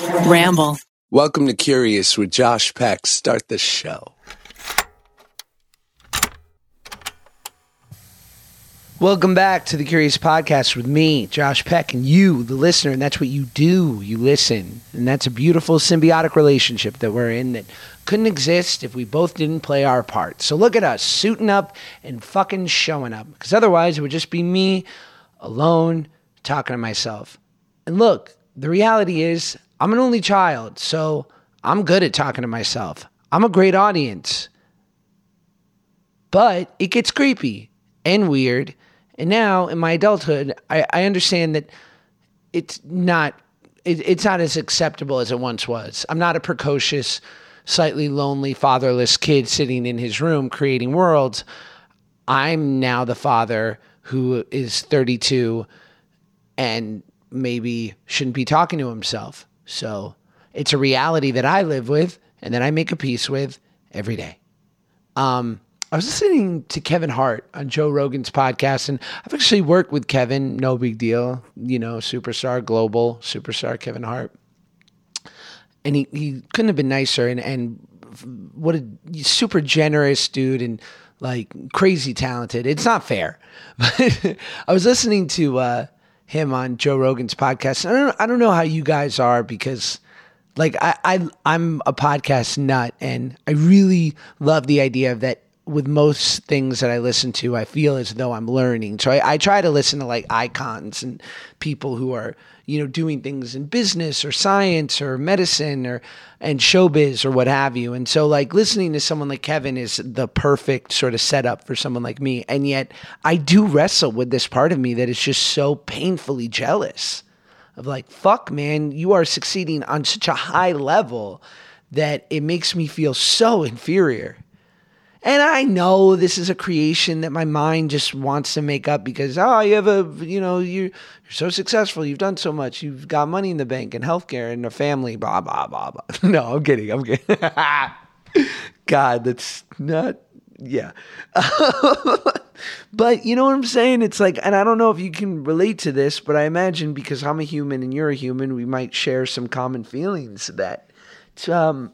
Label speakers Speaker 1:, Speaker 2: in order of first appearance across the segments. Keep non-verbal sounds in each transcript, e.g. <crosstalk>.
Speaker 1: Ramble.
Speaker 2: Welcome to Curious with Josh Peck. Start the show.
Speaker 3: Welcome back to the Curious Podcast with me, Josh Peck, and you, the listener. And that's what you do. You listen. And that's a beautiful symbiotic relationship that we're in that couldn't exist if we both didn't play our part. So look at us suiting up and fucking showing up. Because otherwise, it would just be me alone talking to myself. And look, the reality is, I'm an only child. So I'm good at talking to myself. I'm a great audience. But it gets creepy and weird. And now in my adulthood, I, I understand that it's not it, it's not as acceptable as it once was. I'm not a precocious, slightly lonely, fatherless kid sitting in his room creating worlds. I'm now the father who is 32 and maybe shouldn't be talking to himself. So it's a reality that I live with and that I make a peace with every day. Um, I was listening to Kevin Hart on Joe Rogan's podcast, and I've actually worked with Kevin. No big deal, you know, superstar, global superstar Kevin Hart. And he, he couldn't have been nicer, and and what a super generous dude, and like crazy talented. It's not fair, <laughs> but I was listening to uh, him on Joe Rogan's podcast. I don't I don't know how you guys are because like I, I I'm a podcast nut, and I really love the idea of that with most things that I listen to, I feel as though I'm learning. So I, I, try to listen to like icons and people who are, you know, doing things in business or science or medicine or and showbiz or what have you. And so like listening to someone like Kevin is the perfect sort of setup for someone like me. And yet I do wrestle with this part of me that is just so painfully jealous of like, fuck man, you are succeeding on such a high level that it makes me feel so inferior. And I know this is a creation that my mind just wants to make up because oh, you have a you know you you're so successful, you've done so much, you've got money in the bank and healthcare and a family, blah blah blah blah. <laughs> no, I'm kidding. I'm kidding. <laughs> God, that's not. Yeah. <laughs> but you know what I'm saying? It's like, and I don't know if you can relate to this, but I imagine because I'm a human and you're a human, we might share some common feelings that, um,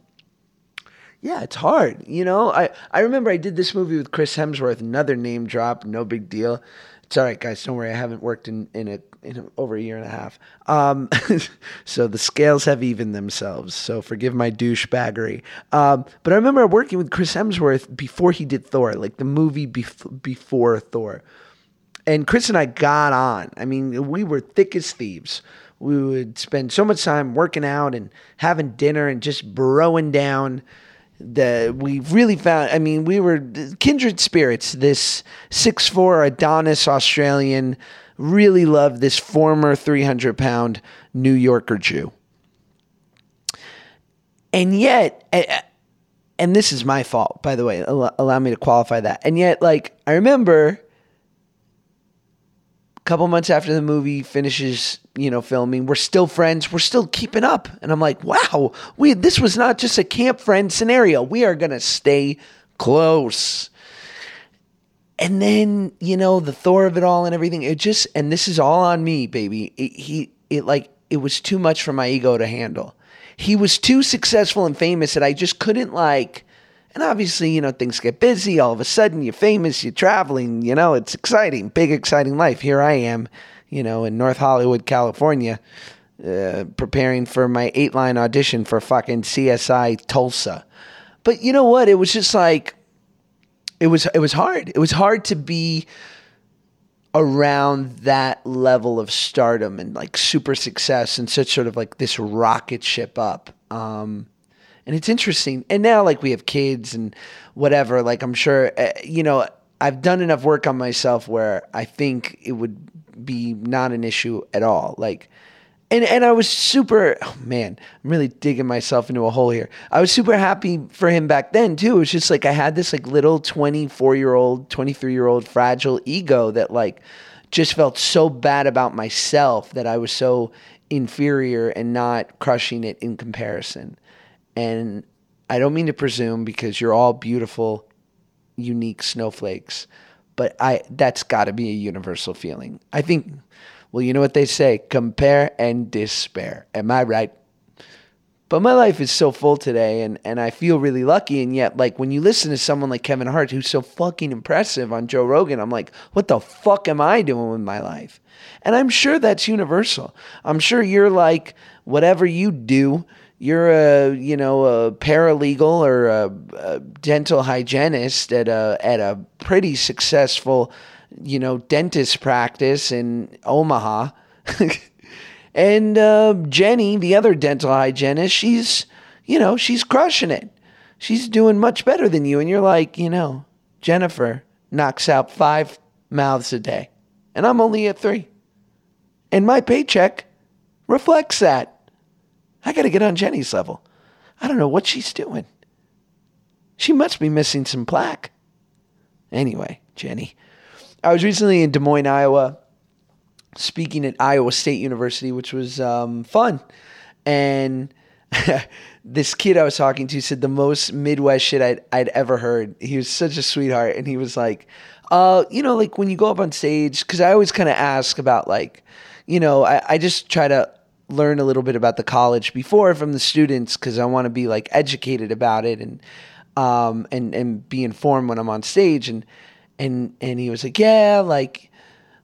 Speaker 3: yeah, it's hard. You know, I, I remember I did this movie with Chris Hemsworth, another name drop, no big deal. It's all right, guys. Don't worry. I haven't worked in in, a, in a, over a year and a half. Um, <laughs> so the scales have evened themselves. So forgive my douchebaggery. Um, but I remember working with Chris Hemsworth before he did Thor, like the movie bef- before Thor. And Chris and I got on. I mean, we were thick as thieves. We would spend so much time working out and having dinner and just broing down that we really found i mean we were kindred spirits this six four adonis australian really loved this former 300 pound new yorker jew. And yet and this is my fault by the way allow me to qualify that. And yet like i remember couple months after the movie finishes, you know, filming, we're still friends. We're still keeping up. And I'm like, wow, we this was not just a camp friend scenario. We are gonna stay close. And then, you know, the Thor of it all and everything, it just and this is all on me, baby. It, he it like it was too much for my ego to handle. He was too successful and famous that I just couldn't like and obviously, you know, things get busy. All of a sudden, you're famous, you're traveling, you know, it's exciting, big, exciting life. Here I am, you know, in North Hollywood, California, uh, preparing for my eight line audition for fucking CSI Tulsa. But you know what? It was just like, it was, it was hard. It was hard to be around that level of stardom and like super success and such sort of like this rocket ship up. Um, and it's interesting. And now, like, we have kids and whatever. Like, I'm sure, uh, you know, I've done enough work on myself where I think it would be not an issue at all. Like, and and I was super oh man, I'm really digging myself into a hole here. I was super happy for him back then too. It was just like I had this like little 24 year old, 23 year old fragile ego that like just felt so bad about myself that I was so inferior and not crushing it in comparison. And I don't mean to presume because you're all beautiful, unique snowflakes, but I that's got to be a universal feeling. I think well, you know what they say, compare and despair. Am I right? But my life is so full today and, and I feel really lucky. And yet, like, when you listen to someone like Kevin Hart, who's so fucking impressive on Joe Rogan, I'm like, what the fuck am I doing with my life? And I'm sure that's universal. I'm sure you're like, whatever you do, you're a you know a paralegal or a, a dental hygienist at a at a pretty successful you know dentist practice in Omaha. <laughs> And uh, Jenny, the other dental hygienist, she's, you know, she's crushing it. She's doing much better than you. And you're like, you know, Jennifer knocks out five mouths a day, and I'm only at three. And my paycheck reflects that. I got to get on Jenny's level. I don't know what she's doing. She must be missing some plaque. Anyway, Jenny. I was recently in Des Moines, Iowa speaking at Iowa State University, which was um, fun. And <laughs> this kid I was talking to said the most Midwest shit I'd, I'd ever heard. He was such a sweetheart. And he was like, uh, you know, like when you go up on stage, because I always kind of ask about, like, you know, I, I just try to learn a little bit about the college before from the students because I want to be like educated about it and um and and be informed when I'm on stage and and and he was like yeah like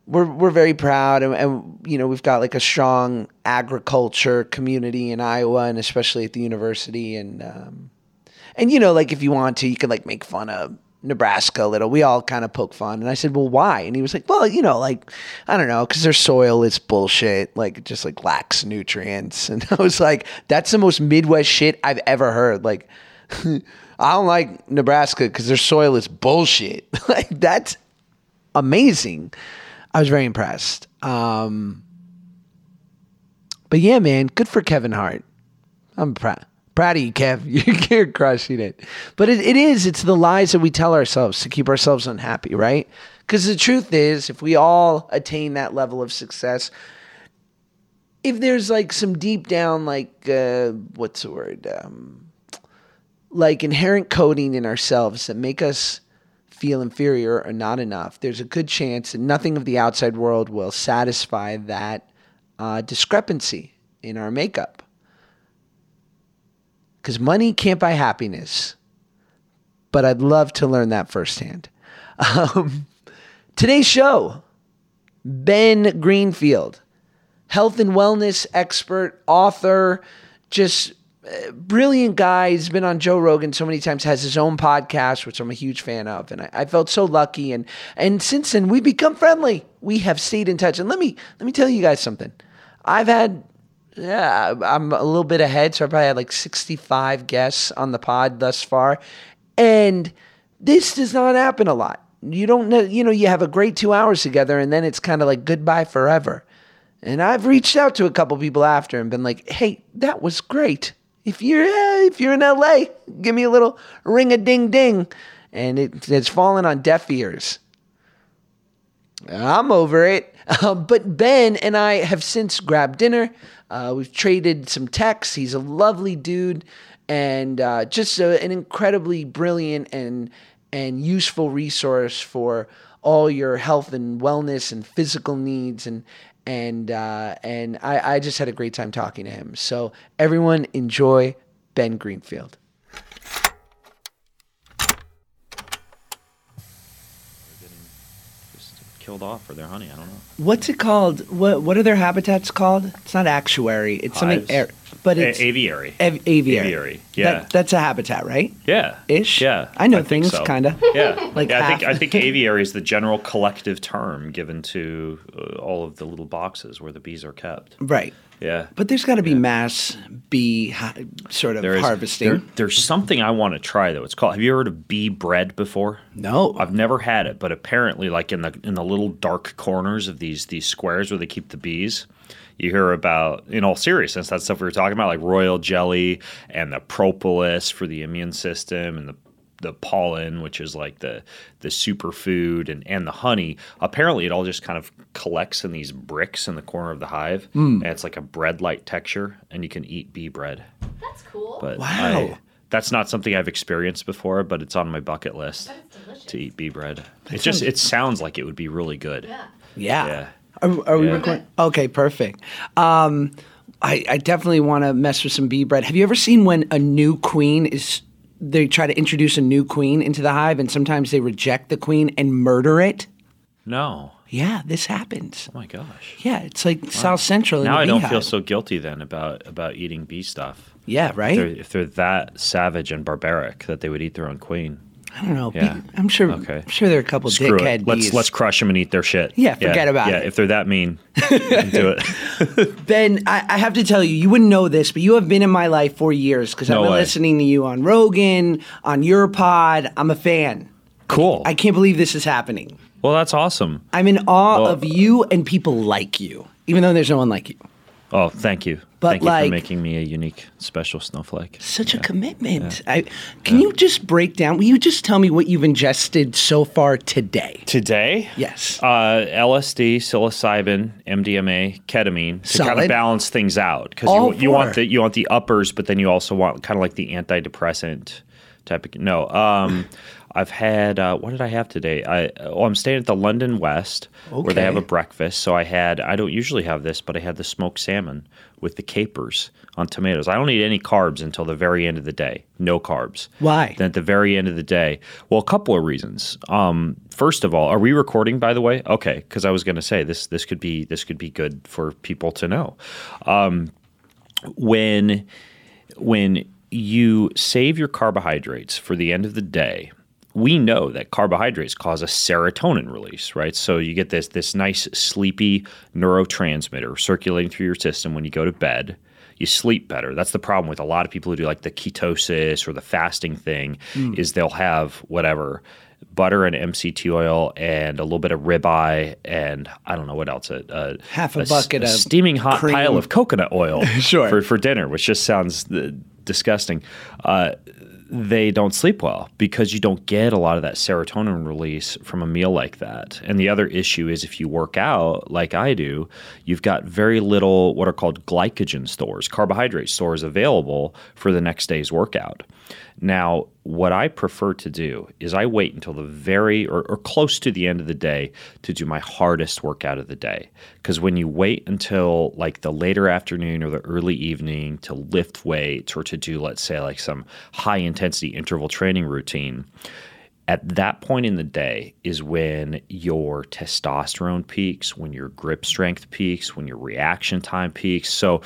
Speaker 3: we're we're very proud and, and, you know we've got like a strong agriculture community in Iowa and especially at the university and um, and you know like if you want to you can like make fun of Nebraska a little. We all kind of poke fun. And I said well why? And he was like well you know like I don't know because their soil is bullshit like just like lacks nutrients. <laughs> And I was like that's the most Midwest shit I've ever heard. Like <laughs> I don't like Nebraska because their soil is bullshit. <laughs> Like that's amazing. I was very impressed. Um, but yeah, man, good for Kevin Hart. I'm proud. Proud of you, Kev. You're crushing it. But it, it is, it's the lies that we tell ourselves to keep ourselves unhappy, right? Because the truth is, if we all attain that level of success, if there's like some deep down, like, uh, what's the word? Um, like inherent coding in ourselves that make us feel inferior or not enough, there's a good chance that nothing of the outside world will satisfy that uh, discrepancy in our makeup. Because money can't buy happiness, but I'd love to learn that firsthand. Um, today's show Ben Greenfield, health and wellness expert, author, just brilliant guy. He's been on Joe Rogan so many times. Has his own podcast, which I'm a huge fan of, and I, I, felt so lucky. And and since then, we've become friendly. We have stayed in touch. And let me let me tell you guys something. I've had. Yeah, I'm a little bit ahead, so I probably had like 65 guests on the pod thus far, and this does not happen a lot. You don't know, you know, you have a great two hours together, and then it's kind of like goodbye forever. And I've reached out to a couple people after and been like, "Hey, that was great if you're uh, if you're in LA, give me a little ring a ding ding, and it, it's fallen on deaf ears. I'm over it. Uh, but Ben and I have since grabbed dinner. Uh, we've traded some texts. He's a lovely dude and uh, just a, an incredibly brilliant and and useful resource for all your health and wellness and physical needs and and uh, and I, I just had a great time talking to him. So everyone enjoy Ben Greenfield.
Speaker 1: Killed off for their honey. I don't know.
Speaker 3: What's it called? What what are their habitats called? It's not actuary. It's Hives. something air, but it's
Speaker 1: a- aviary.
Speaker 3: Av- aviary.
Speaker 1: Aviary. Yeah. That,
Speaker 3: that's a habitat, right?
Speaker 1: Yeah.
Speaker 3: Ish.
Speaker 1: Yeah.
Speaker 3: I know I things so. kind of. <laughs>
Speaker 1: Yeah. <laughs> like yeah, I think I think aviary is the general collective term given to uh, all of the little boxes where the bees are kept.
Speaker 3: Right.
Speaker 1: Yeah.
Speaker 3: But there's got to be yeah. mass bee ha- sort of there is, harvesting.
Speaker 1: There, there's something I want to try though. It's called. Have you heard of bee bread before?
Speaker 3: No.
Speaker 1: I've never had it, but apparently, like in the in the little dark corners of these these squares where they keep the bees, you hear about, in all seriousness, that stuff we were talking about, like royal jelly and the propolis for the immune system and the the pollen, which is like the the superfood, and and the honey. Apparently, it all just kind of collects in these bricks in the corner of the hive, mm. and it's like a bread like texture, and you can eat bee bread.
Speaker 4: That's cool.
Speaker 1: But
Speaker 3: wow.
Speaker 1: I, that's not something I've experienced before, but it's on my bucket list to eat bee bread. That it sounds... just it sounds like it would be really good.
Speaker 4: Yeah.
Speaker 3: Yeah. yeah. Are, are we recording? Okay, perfect. Um, I, I definitely want to mess with some bee bread. Have you ever seen when a new queen is? They try to introduce a new queen into the hive, and sometimes they reject the queen and murder it.
Speaker 1: No.
Speaker 3: Yeah, this happens.
Speaker 1: Oh my gosh.
Speaker 3: Yeah, it's like South Central. in
Speaker 1: Now I don't feel so guilty then about about eating bee stuff.
Speaker 3: Yeah,
Speaker 1: If
Speaker 3: right.
Speaker 1: they're, if they're that savage and barbaric that they would eat their own queen.
Speaker 3: I don't know.
Speaker 1: Yeah.
Speaker 3: I'm sure.
Speaker 1: Okay.
Speaker 3: I'm sure there are a couple
Speaker 1: Screw
Speaker 3: dickhead
Speaker 1: it. Let's let's crush them and eat their shit.
Speaker 3: Yeah, forget about
Speaker 1: yeah,
Speaker 3: it.
Speaker 1: Yeah, if they're that mean, <laughs> do it. <laughs>
Speaker 3: Ben, I, I have to tell you, you wouldn't know this, but you have been in my life for years because
Speaker 1: No
Speaker 3: I've been
Speaker 1: way.
Speaker 3: listening to you on Rogan, on your pod. I'm a fan.
Speaker 1: Cool.
Speaker 3: I can't believe this is happening.
Speaker 1: well, that's awesome.
Speaker 3: I'm in awe
Speaker 1: Well-
Speaker 3: of you and people like you, even though there's no one like you.
Speaker 1: Oh, thank you.
Speaker 3: But,
Speaker 1: thank you
Speaker 3: like-
Speaker 1: for making me a unique, special snowflake.
Speaker 3: Such a commitment. I, can you just break down? Will you just tell me what you've ingested so far today?
Speaker 1: Today,
Speaker 3: Yes.
Speaker 1: uh, LSD, psilocybin, MDMA, ketamine to kind of balance things out because you, you want the you want the uppers, but then you also want kind of like the antidepressant type of. No, um, I've had uh, what did I have today? I oh, I'm staying at the London West where they have a breakfast. So I had I don't usually have this, but I had the smoked salmon with the capers on tomatoes. I don't eat any carbs until the very end of the day. No carbs.
Speaker 3: Why?
Speaker 1: Then at the very end of the day, well, a couple of reasons. Um, first of all, are we recording? By the way, okay, because I was going to say this. This could be this could be good for people to know. Um, when when you save your carbohydrates for the end of the day, we know that carbohydrates cause a serotonin release, right? So you get this this nice sleepy neurotransmitter circulating through your system when you go to bed. You sleep better. That's the problem with a lot of people who do like the ketosis or the fasting thing is they'll have whatever butter and MCT oil and a little bit of ribeye and I don't know what else. A, a
Speaker 3: Half a
Speaker 1: s-
Speaker 3: bucket of
Speaker 1: steaming hot
Speaker 3: cream.
Speaker 1: pile of coconut oil <laughs>
Speaker 3: Sure.
Speaker 1: for, for dinner, which just sounds uh, disgusting. Uh, they don't sleep well because you don't get a lot of that serotonin release from a meal like that. And the other issue is if you work out like I do, you've got very little what are called glycogen stores, carbohydrate stores available for the next day's workout. Now, what I prefer to do is I wait until the very or, or close to the end of the day to do my hardest workout of the day. Because when you wait until like the later afternoon or the early evening to lift weights or to do, let's say, like some high intensity interval training routine, at that point in the day is when your testosterone peaks, when your grip strength peaks, when your reaction time peaks. So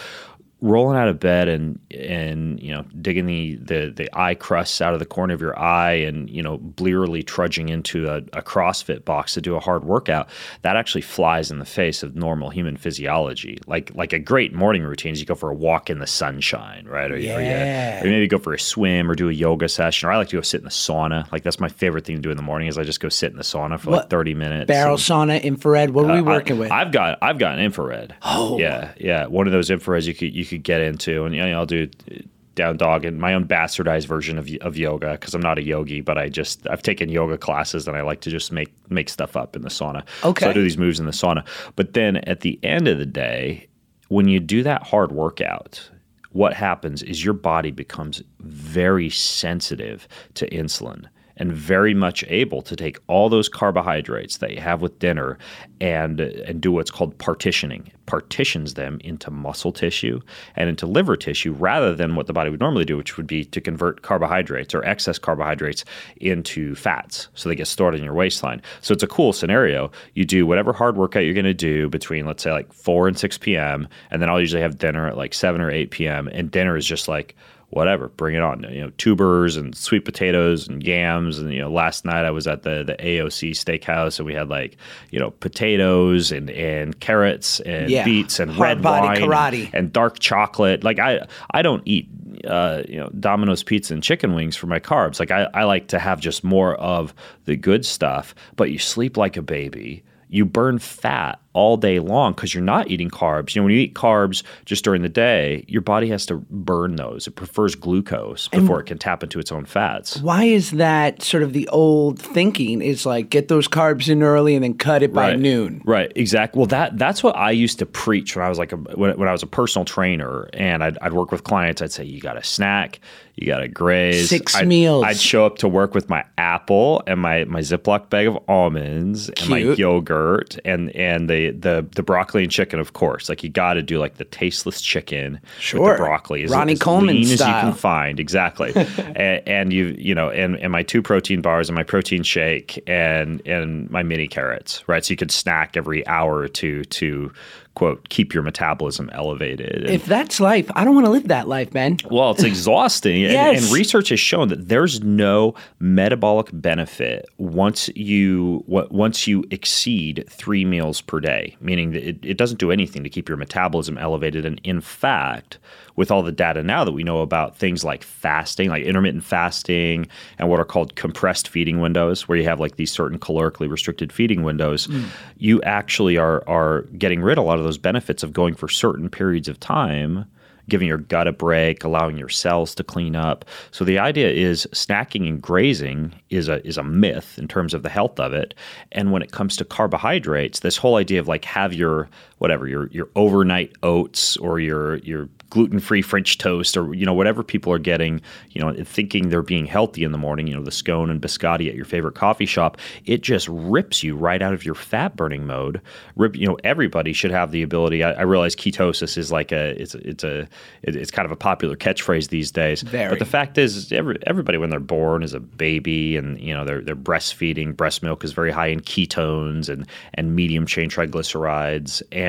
Speaker 1: rolling out of bed and and you know digging the the, the eye crusts out of the corner of your eye and you know blearily trudging into a, a CrossFit box to do a hard workout that actually flies in the face of normal human physiology like like a great morning routine is you go for a walk in the sunshine right or, you- or,
Speaker 3: Yeah.
Speaker 1: or maybe go for a swim or do a yoga session or I like to go sit in the sauna like that's my favorite thing to do in the morning is I just go sit in the sauna for like 30 minutes
Speaker 3: Barrel
Speaker 1: and-
Speaker 3: sauna, infrared. What are we uh, working
Speaker 1: I,
Speaker 3: with?
Speaker 1: I've got I've got an infrared. Oh, yeah, yeah. One of those infrareds you could you could get into, and you know, I'll do uh, down dog and my own bastardized version of of yoga because I'm not a yogi, but I just I've taken yoga classes and I like to just make make stuff up in the sauna.
Speaker 3: Okay.
Speaker 1: so I do these moves in the sauna. But then at the end of the day, when you do that hard workout. What happens is your body becomes very sensitive to insulin and very much able to take all those carbohydrates that you have with dinner and and do what's called partitioning. Partitions them into muscle tissue and into liver tissue rather than what the body would normally do, which would be to convert carbohydrates or excess carbohydrates into fats. So they get stored in your waistline. So it's a cool scenario. You do whatever hard workout you're going to do between, let's say, like 4 and 6 p.m. And then I'll usually have dinner at like 7 or 8 p.m. And dinner is just like, whatever, bring it on. You know, tubers and sweet potatoes and yams. And you know, last night I was at the the AOC steakhouse and we had like you know potatoes and and carrots and
Speaker 3: Yeah.
Speaker 1: beets and
Speaker 3: Hard
Speaker 1: red
Speaker 3: body
Speaker 1: wine and-
Speaker 3: karate.
Speaker 1: and, dark chocolate. Like I I don't eat uh, you know Domino's pizza and chicken wings for my carbs. Like I, I like to have just more of the good stuff. But you sleep like a baby. You burn fat all day long because you're not eating carbs. You know, when you eat carbs just during the day, your body has to burn those. It prefers glucose before it can tap into its own fats.
Speaker 3: Why is that sort of the old thinking? Is like get those carbs in early and then cut it by
Speaker 1: right.
Speaker 3: noon.
Speaker 1: Right, exactly. Well, that that's what I used to preach when I was like a, when, when I was a personal trainer, and I'd, I'd work with clients. I'd say you got to snack, you got to graze.
Speaker 3: 6
Speaker 1: I'd,
Speaker 3: meals.
Speaker 1: I'd show up to work with my apple and my my Ziploc bag of almonds and my yogurt and and the the the the broccoli and chicken, of course. Like you got to do like the tasteless chicken with the broccoli, as,
Speaker 3: Ronnie
Speaker 1: as
Speaker 3: Coleman
Speaker 1: lean as you
Speaker 3: style.
Speaker 1: can find. Exactly, <laughs> and, and you you know, and, and my two protein bars and my protein shake and and my mini carrots, right? So you could snack every hour or two to quote keep your metabolism elevated. And-
Speaker 3: If that's life, I don't want to live that life, man.
Speaker 1: well, it's exhausting. and-
Speaker 3: Yes.
Speaker 1: and, research has shown that there's no metabolic benefit once you once you exceed three meals per day, meaning that it, it doesn't do anything to keep your metabolism elevated. And in fact, with all the data now that we know about things like fasting, like intermittent fasting, and what are called compressed feeding windows, where you have like these certain calorically restricted feeding windows, hmm. you actually are are getting rid of a lot of those benefits of going for certain periods of time giving your gut a break, allowing your cells to clean up. So the idea is snacking and grazing is a is a myth in terms of the health of it. And when it comes to carbohydrates, this whole idea of like have your whatever your your overnight oats or your your gluten-free French toast or you know whatever people are getting, you know, thinking they're being healthy in the morning, you know, the scone and biscotti at your favorite coffee shop, it just rips you right out of your fat burning mode. Rip, you know, everybody should have the ability. I, I realize ketosis is like a it's a- it's a it's kind of a popular catchphrase these days.
Speaker 3: Very.
Speaker 1: But the fact is, every, everybody when they're born is a baby, and you know they're they're breastfeeding. Breast milk is very high in ketones and and medium chain triglycerides, and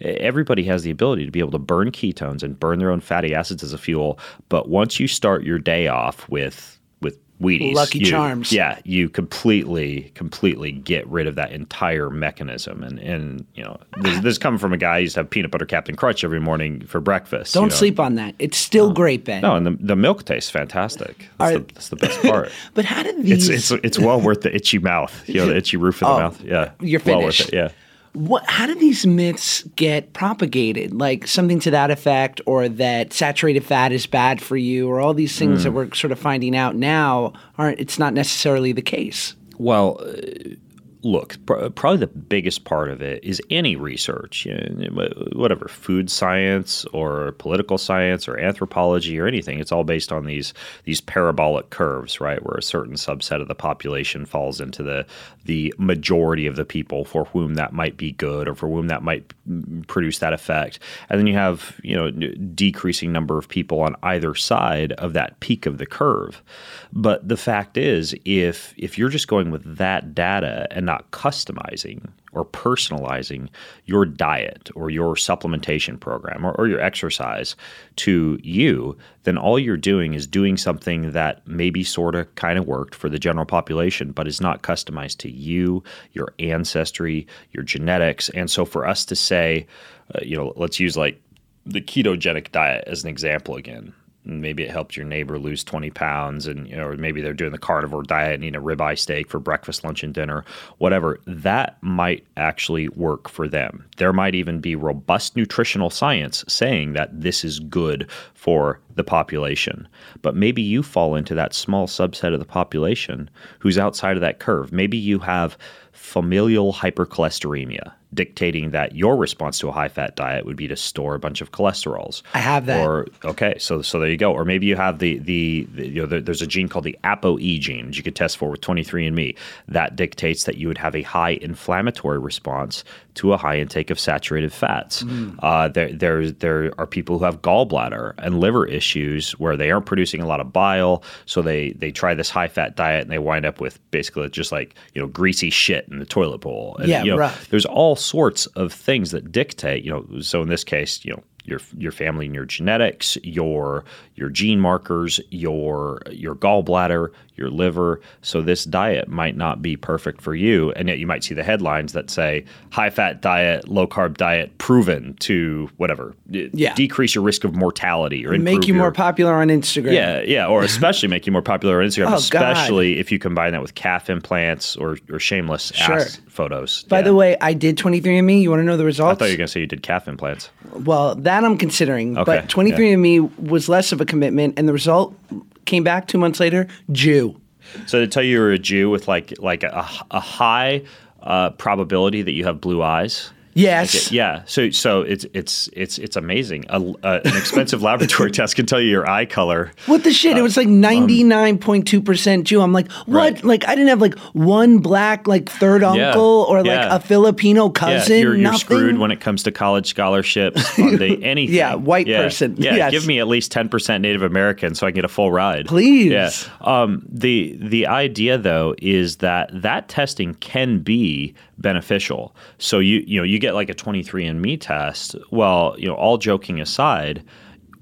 Speaker 1: everybody has the ability to be able to burn ketones and burn their own fatty acids as a fuel. But once you start your day off with with Wheaties,
Speaker 3: Lucky
Speaker 1: you-
Speaker 3: Charms.
Speaker 1: yeah, you completely, completely get rid of that entire mechanism, and and you know this, this is coming from a guy who used to have peanut butter Captain Crunch every morning for breakfast.
Speaker 3: Don't
Speaker 1: know.
Speaker 3: sleep on that. It's still great, Ben.
Speaker 1: No, and the, the milk tastes fantastic. That's,
Speaker 3: Are-
Speaker 1: the, that's the best part. <laughs>
Speaker 3: But how did
Speaker 1: it's
Speaker 3: these?
Speaker 1: it's it's well worth the itchy mouth. You know, the <laughs> itchy roof of the
Speaker 3: Oh,
Speaker 1: mouth. Yeah,
Speaker 3: you're
Speaker 1: Well worth
Speaker 3: finished.
Speaker 1: it. Yeah.
Speaker 3: What? How do these myths get propagated? Like something to that effect, or that saturated fat is bad for you, or all these things that
Speaker 1: Hmm.
Speaker 3: we're sort of finding out now aren't. It's not necessarily the case.
Speaker 1: Well, uh, look, pr- probably the biggest part of it is any research, you know, whatever food science or political science or anthropology or anything. It's all based on these these parabolic curves, right, where a certain subset of the population falls into the the majority of the people for whom that might be good or for whom that might produce that effect, and then you have you know decreasing number of people on either side of that peak of the curve. But the fact is, if if you're just going with that data and not customizing or personalizing your diet or your supplementation program or, or your exercise to you, then all you're doing is doing something that maybe sort of kind of worked for the general population, but is not customized to you, your ancestry, your genetics. And so for us to say, uh, you know, let's use like the ketogenic diet as an example again. Maybe it helped your neighbor lose 20 pounds, and you know, or maybe they're doing the carnivore diet and eating a ribeye steak for breakfast, lunch, and dinner, whatever. That might actually work for them. There might even be robust nutritional science saying that this is good for the population. But maybe you fall into that small subset of the population who's outside of that curve. Maybe you have familial hypercholesteremia, dictating that your response to a high fat diet would be to store a bunch of cholesterols.
Speaker 3: I have that.
Speaker 1: Or okay, so so there you go. Or maybe you have the the, the you know the, there's a gene called the ApoE gene that you could test for with 23andMe that dictates that you would have a high inflammatory response to a high intake of saturated fats.
Speaker 3: Mm.
Speaker 1: Uh, there there there are people who have gallbladder and liver issues where they aren't producing a lot of bile, so they they try this high fat diet and they wind up with basically just like you know greasy shit in the toilet bowl. And,
Speaker 3: Yeah,
Speaker 1: you know, there's all sorts of things that dictate, you know, so in this case, you know, your your family and your genetics, your your gene markers, your your gallbladder, your liver. So this diet might not be perfect for you, and yet you might see the headlines that say high fat diet, low carb diet proven to whatever
Speaker 3: Yeah.
Speaker 1: decrease your risk of mortality or
Speaker 3: Make you more popular on Instagram.
Speaker 1: yeah, yeah, or especially make you more popular on Instagram, <laughs>
Speaker 3: Oh, God.
Speaker 1: especially if you combine that with calf implants or, or shameless
Speaker 3: Sure.
Speaker 1: ass photos.
Speaker 3: By
Speaker 1: Yeah.
Speaker 3: the way, I did 23andMe. You want to know the results?
Speaker 1: I thought you were going to say you did calf implants.
Speaker 3: Well, that I'm considering.
Speaker 1: Okay,
Speaker 3: But 23andMe was less of a commitment, and the result came back two months later Jew.
Speaker 1: So to tell you you're a Jew with like like a, a high uh, probability that you have blue eyes.
Speaker 3: Yes.
Speaker 1: Yeah, so so it's it's it's it's amazing. A, uh, an expensive <laughs> laboratory test can tell you your eye color.
Speaker 3: What the shit? it was like ninety nine point two percent Jew. I'm like, what?
Speaker 1: Um, Right.
Speaker 3: Like I didn't have like one black like third
Speaker 1: Yeah.
Speaker 3: uncle or like
Speaker 1: Yeah.
Speaker 3: a Filipino
Speaker 1: Yeah,
Speaker 3: cousin.
Speaker 1: you're, you're screwed when it comes to college scholarships, funding, <laughs> anything.
Speaker 3: Yeah, white person.
Speaker 1: Yeah,
Speaker 3: Yes.
Speaker 1: give me at least ten percent Native American so I can get a full ride.
Speaker 3: Please.
Speaker 1: Yeah. Um, the the idea though is that that testing can be beneficial. So you you know you get like a 23andMe test. Well, you know, all joking aside.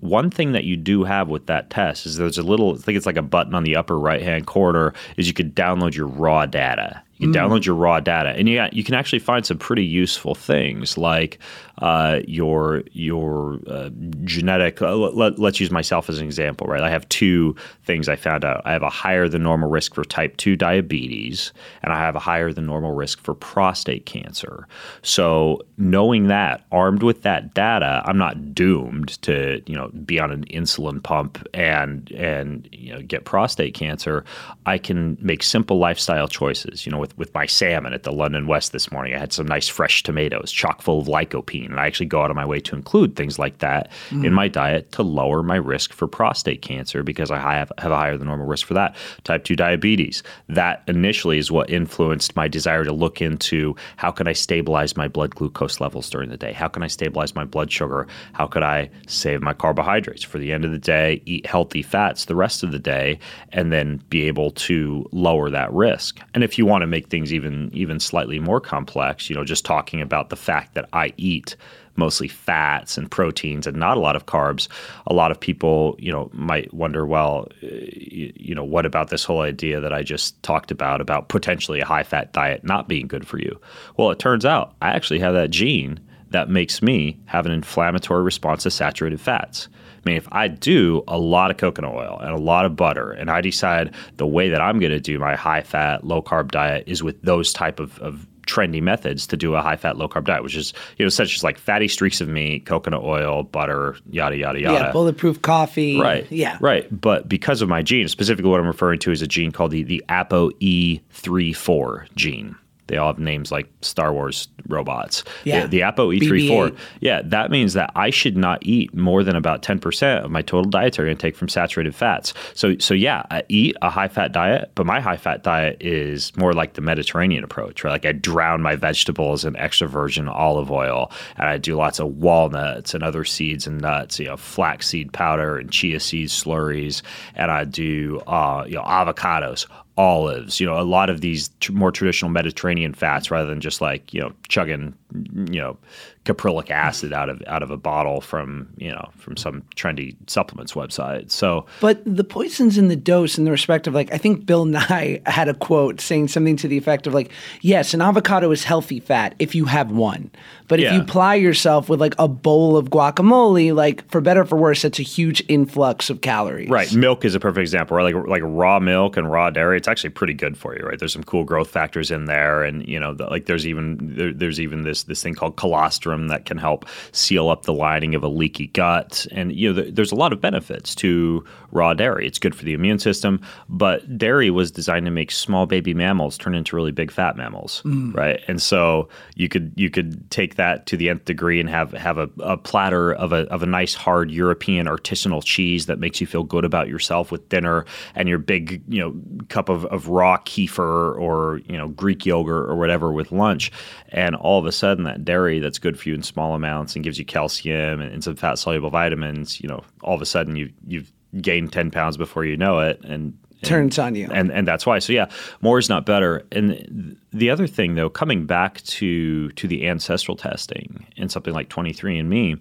Speaker 1: One thing that you do have with that test is there's a little, I think it's like a button on the upper right hand corner, is you could download your raw data. You can mm. download your raw data, and you you can actually find some pretty useful things like uh, your your uh, genetic. Uh, let, let's use myself as an example, right? I have two things I found out. I have a higher than normal risk for type two diabetes, and I have a higher than normal risk for prostate cancer. So knowing that, armed with that data, I'm not doomed to you know be on an insulin pump and and you know get prostate cancer. I can make simple lifestyle choices. You know, with with my salmon at the London West this morning, I had some nice fresh tomatoes, chock full of lycopene, and I actually go out of my way to include things like that in mm. my diet to lower my risk for prostate cancer because I have have a higher than normal risk for that. Type two diabetes. That initially is what influenced my desire to look into how can I stabilize my blood glucose levels during the day? How can I stabilize my blood sugar? How could I save my carbohydrates for the end of the day? Eat healthy fats the rest of the day, and then be able to lower that risk. And if you want to make things even even slightly more complex, you know, just talking about the fact that I eat mostly fats and proteins and not a lot of carbs. A lot of people you know might wonder well uh, you, know what about this whole idea that i just talked about about potentially a high fat diet not being good for you? Well it turns out i actually have that gene that makes me have an inflammatory response to saturated fats. I mean, if I do a lot of coconut oil and a lot of butter, and I decide the way that I'm going to do my high fat, low carb diet is with those type of, of trendy methods to do a high fat, low carb diet, which is you know such as like fatty streaks of meat, coconut oil, butter, yada yada yada.
Speaker 3: Yeah, bulletproof coffee.
Speaker 1: Right.
Speaker 3: Yeah.
Speaker 1: Right. But because of my gene, specifically what I'm referring to is a gene called the, the ApoE34 gene. They all have names like Star Wars robots.
Speaker 3: Yeah.
Speaker 1: The, the ApoE34.
Speaker 3: BB-8.
Speaker 1: Yeah, that means that I should not eat more than about 10% of my total dietary intake from saturated fats. So so yeah, I eat a high fat diet, but my high fat diet is more like the Mediterranean approach, right? Like I drown my vegetables in extra virgin olive oil and I do lots of walnuts and other seeds and nuts, you know, flaxseed powder and chia seed slurries and I do uh, you know avocados olives, you know, a lot of these tr- more traditional Mediterranean fats rather than just like, you know, chugging, you know, caprylic acid out of out of a bottle from, you know, from some trendy supplements website. So,
Speaker 3: But the poison's in the dose in the respect of like I think Bill Nye <laughs> had a quote saying something to the effect of like, yes, an avocado is healthy fat if you have one. But if
Speaker 1: Yeah.
Speaker 3: you ply yourself with like a bowl of guacamole, like for better or for worse, that's a huge influx of calories.
Speaker 1: Right, milk is a perfect example. Right, like like raw milk and raw dairy, it's actually pretty good for you. Right, there's some cool growth factors in there, and you know, the, like there's even there, there's even this this thing called colostrum that can help seal up the lining of a leaky gut, and you know, th- there's a lot of benefits to raw dairy. It's good for the immune system, but dairy was designed to make small baby mammals turn into really big fat mammals, mm. right? And so you could you could take that to the nth degree and have have a, a platter of a of a nice hard European artisanal cheese that makes you feel good about yourself with dinner, and your big you know cup of, of raw kefir or you know Greek yogurt or whatever with lunch, and all of a sudden that dairy that's good for you in small amounts and gives you calcium and, and some fat soluble vitamins, you know, all of a sudden you you've gained ten pounds before you know it, and and-
Speaker 3: Turns on you.
Speaker 1: and and that's why. So yeah, more is not better. And the other thing, though, coming back to to the ancestral testing and something like 23andMe,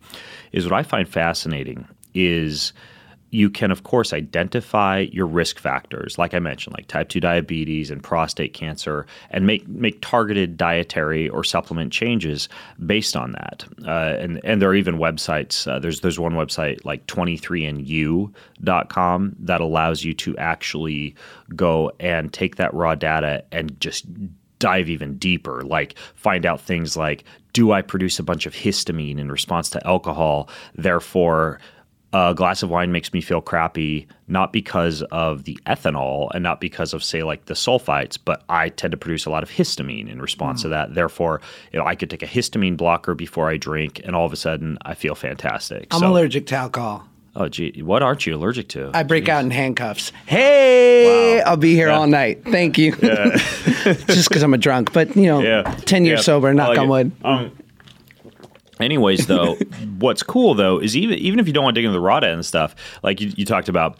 Speaker 1: is what I find fascinating is you can of course identify your risk factors. Like i mentioned like type 2 diabetes and prostate cancer and make make targeted dietary or supplement changes based on that. Uh, and and there are even websites uh, there's there's one website like 23andU.com that allows you to actually go and take that raw data and just dive even deeper, like find out things like do I produce a bunch of histamine in response to alcohol? Therefore, a glass of wine makes me feel crappy, not because of the ethanol and not because of, say, like the sulfites, but I tend to produce a lot of histamine in response mm. to that. Therefore, you know, I could take a histamine blocker before I drink, and all of a sudden I feel fantastic.
Speaker 3: I'm so, allergic to alcohol.
Speaker 1: Oh, gee, what aren't you allergic to?
Speaker 3: I break Jeez. out in handcuffs. Hey, wow. I'll be here yeah. all night. Thank you. <laughs> Yeah. <laughs> Just because I'm a drunk, but you know, yeah. ten years sober, knock on wood. Um,
Speaker 1: Anyways, though, <laughs> what's cool though is even even if you don't want to dig into the raw end and stuff, like you, you talked about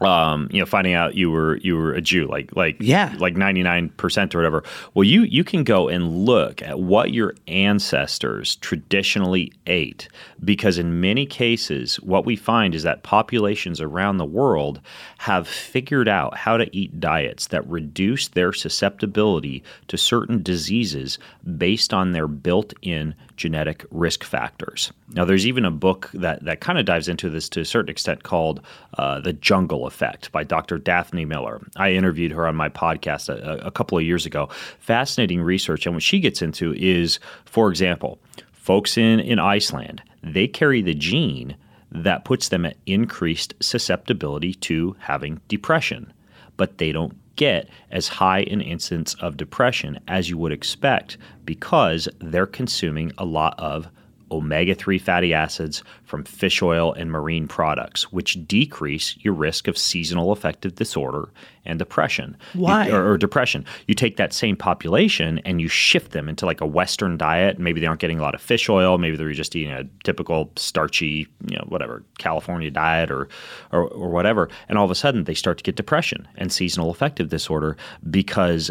Speaker 1: um, you know, finding out you were you were a Jew, like like
Speaker 3: yeah,
Speaker 1: like ninety nine percent or whatever. Well, you you can go and look at what your ancestors traditionally ate, because in many cases, what we find is that populations around the world have figured out how to eat diets that reduce their susceptibility to certain diseases based on their built in genetic risk factors. Now, there's even a book that, that kind of dives into this to a certain extent called uh, The Jungle Effect by Dr. Daphne Miller. I interviewed her on my podcast a, a couple of years ago. Fascinating research. And what she gets into is, for example, folks in, in Iceland, they carry the gene that puts them at increased susceptibility to having depression, but they don't get as high an incidence of depression as you would expect because they're consuming a lot of omega 3 fatty acids from fish oil and marine products, which decrease your risk of seasonal affective disorder and depression.
Speaker 3: Why?
Speaker 1: You, or, or, depression. You take that same population and you shift them into like a Western diet. Maybe they aren't getting a lot of fish oil. Maybe they're just eating a typical starchy, you know, whatever, California diet or, or, or whatever. And all of a sudden they start to get depression and seasonal affective disorder because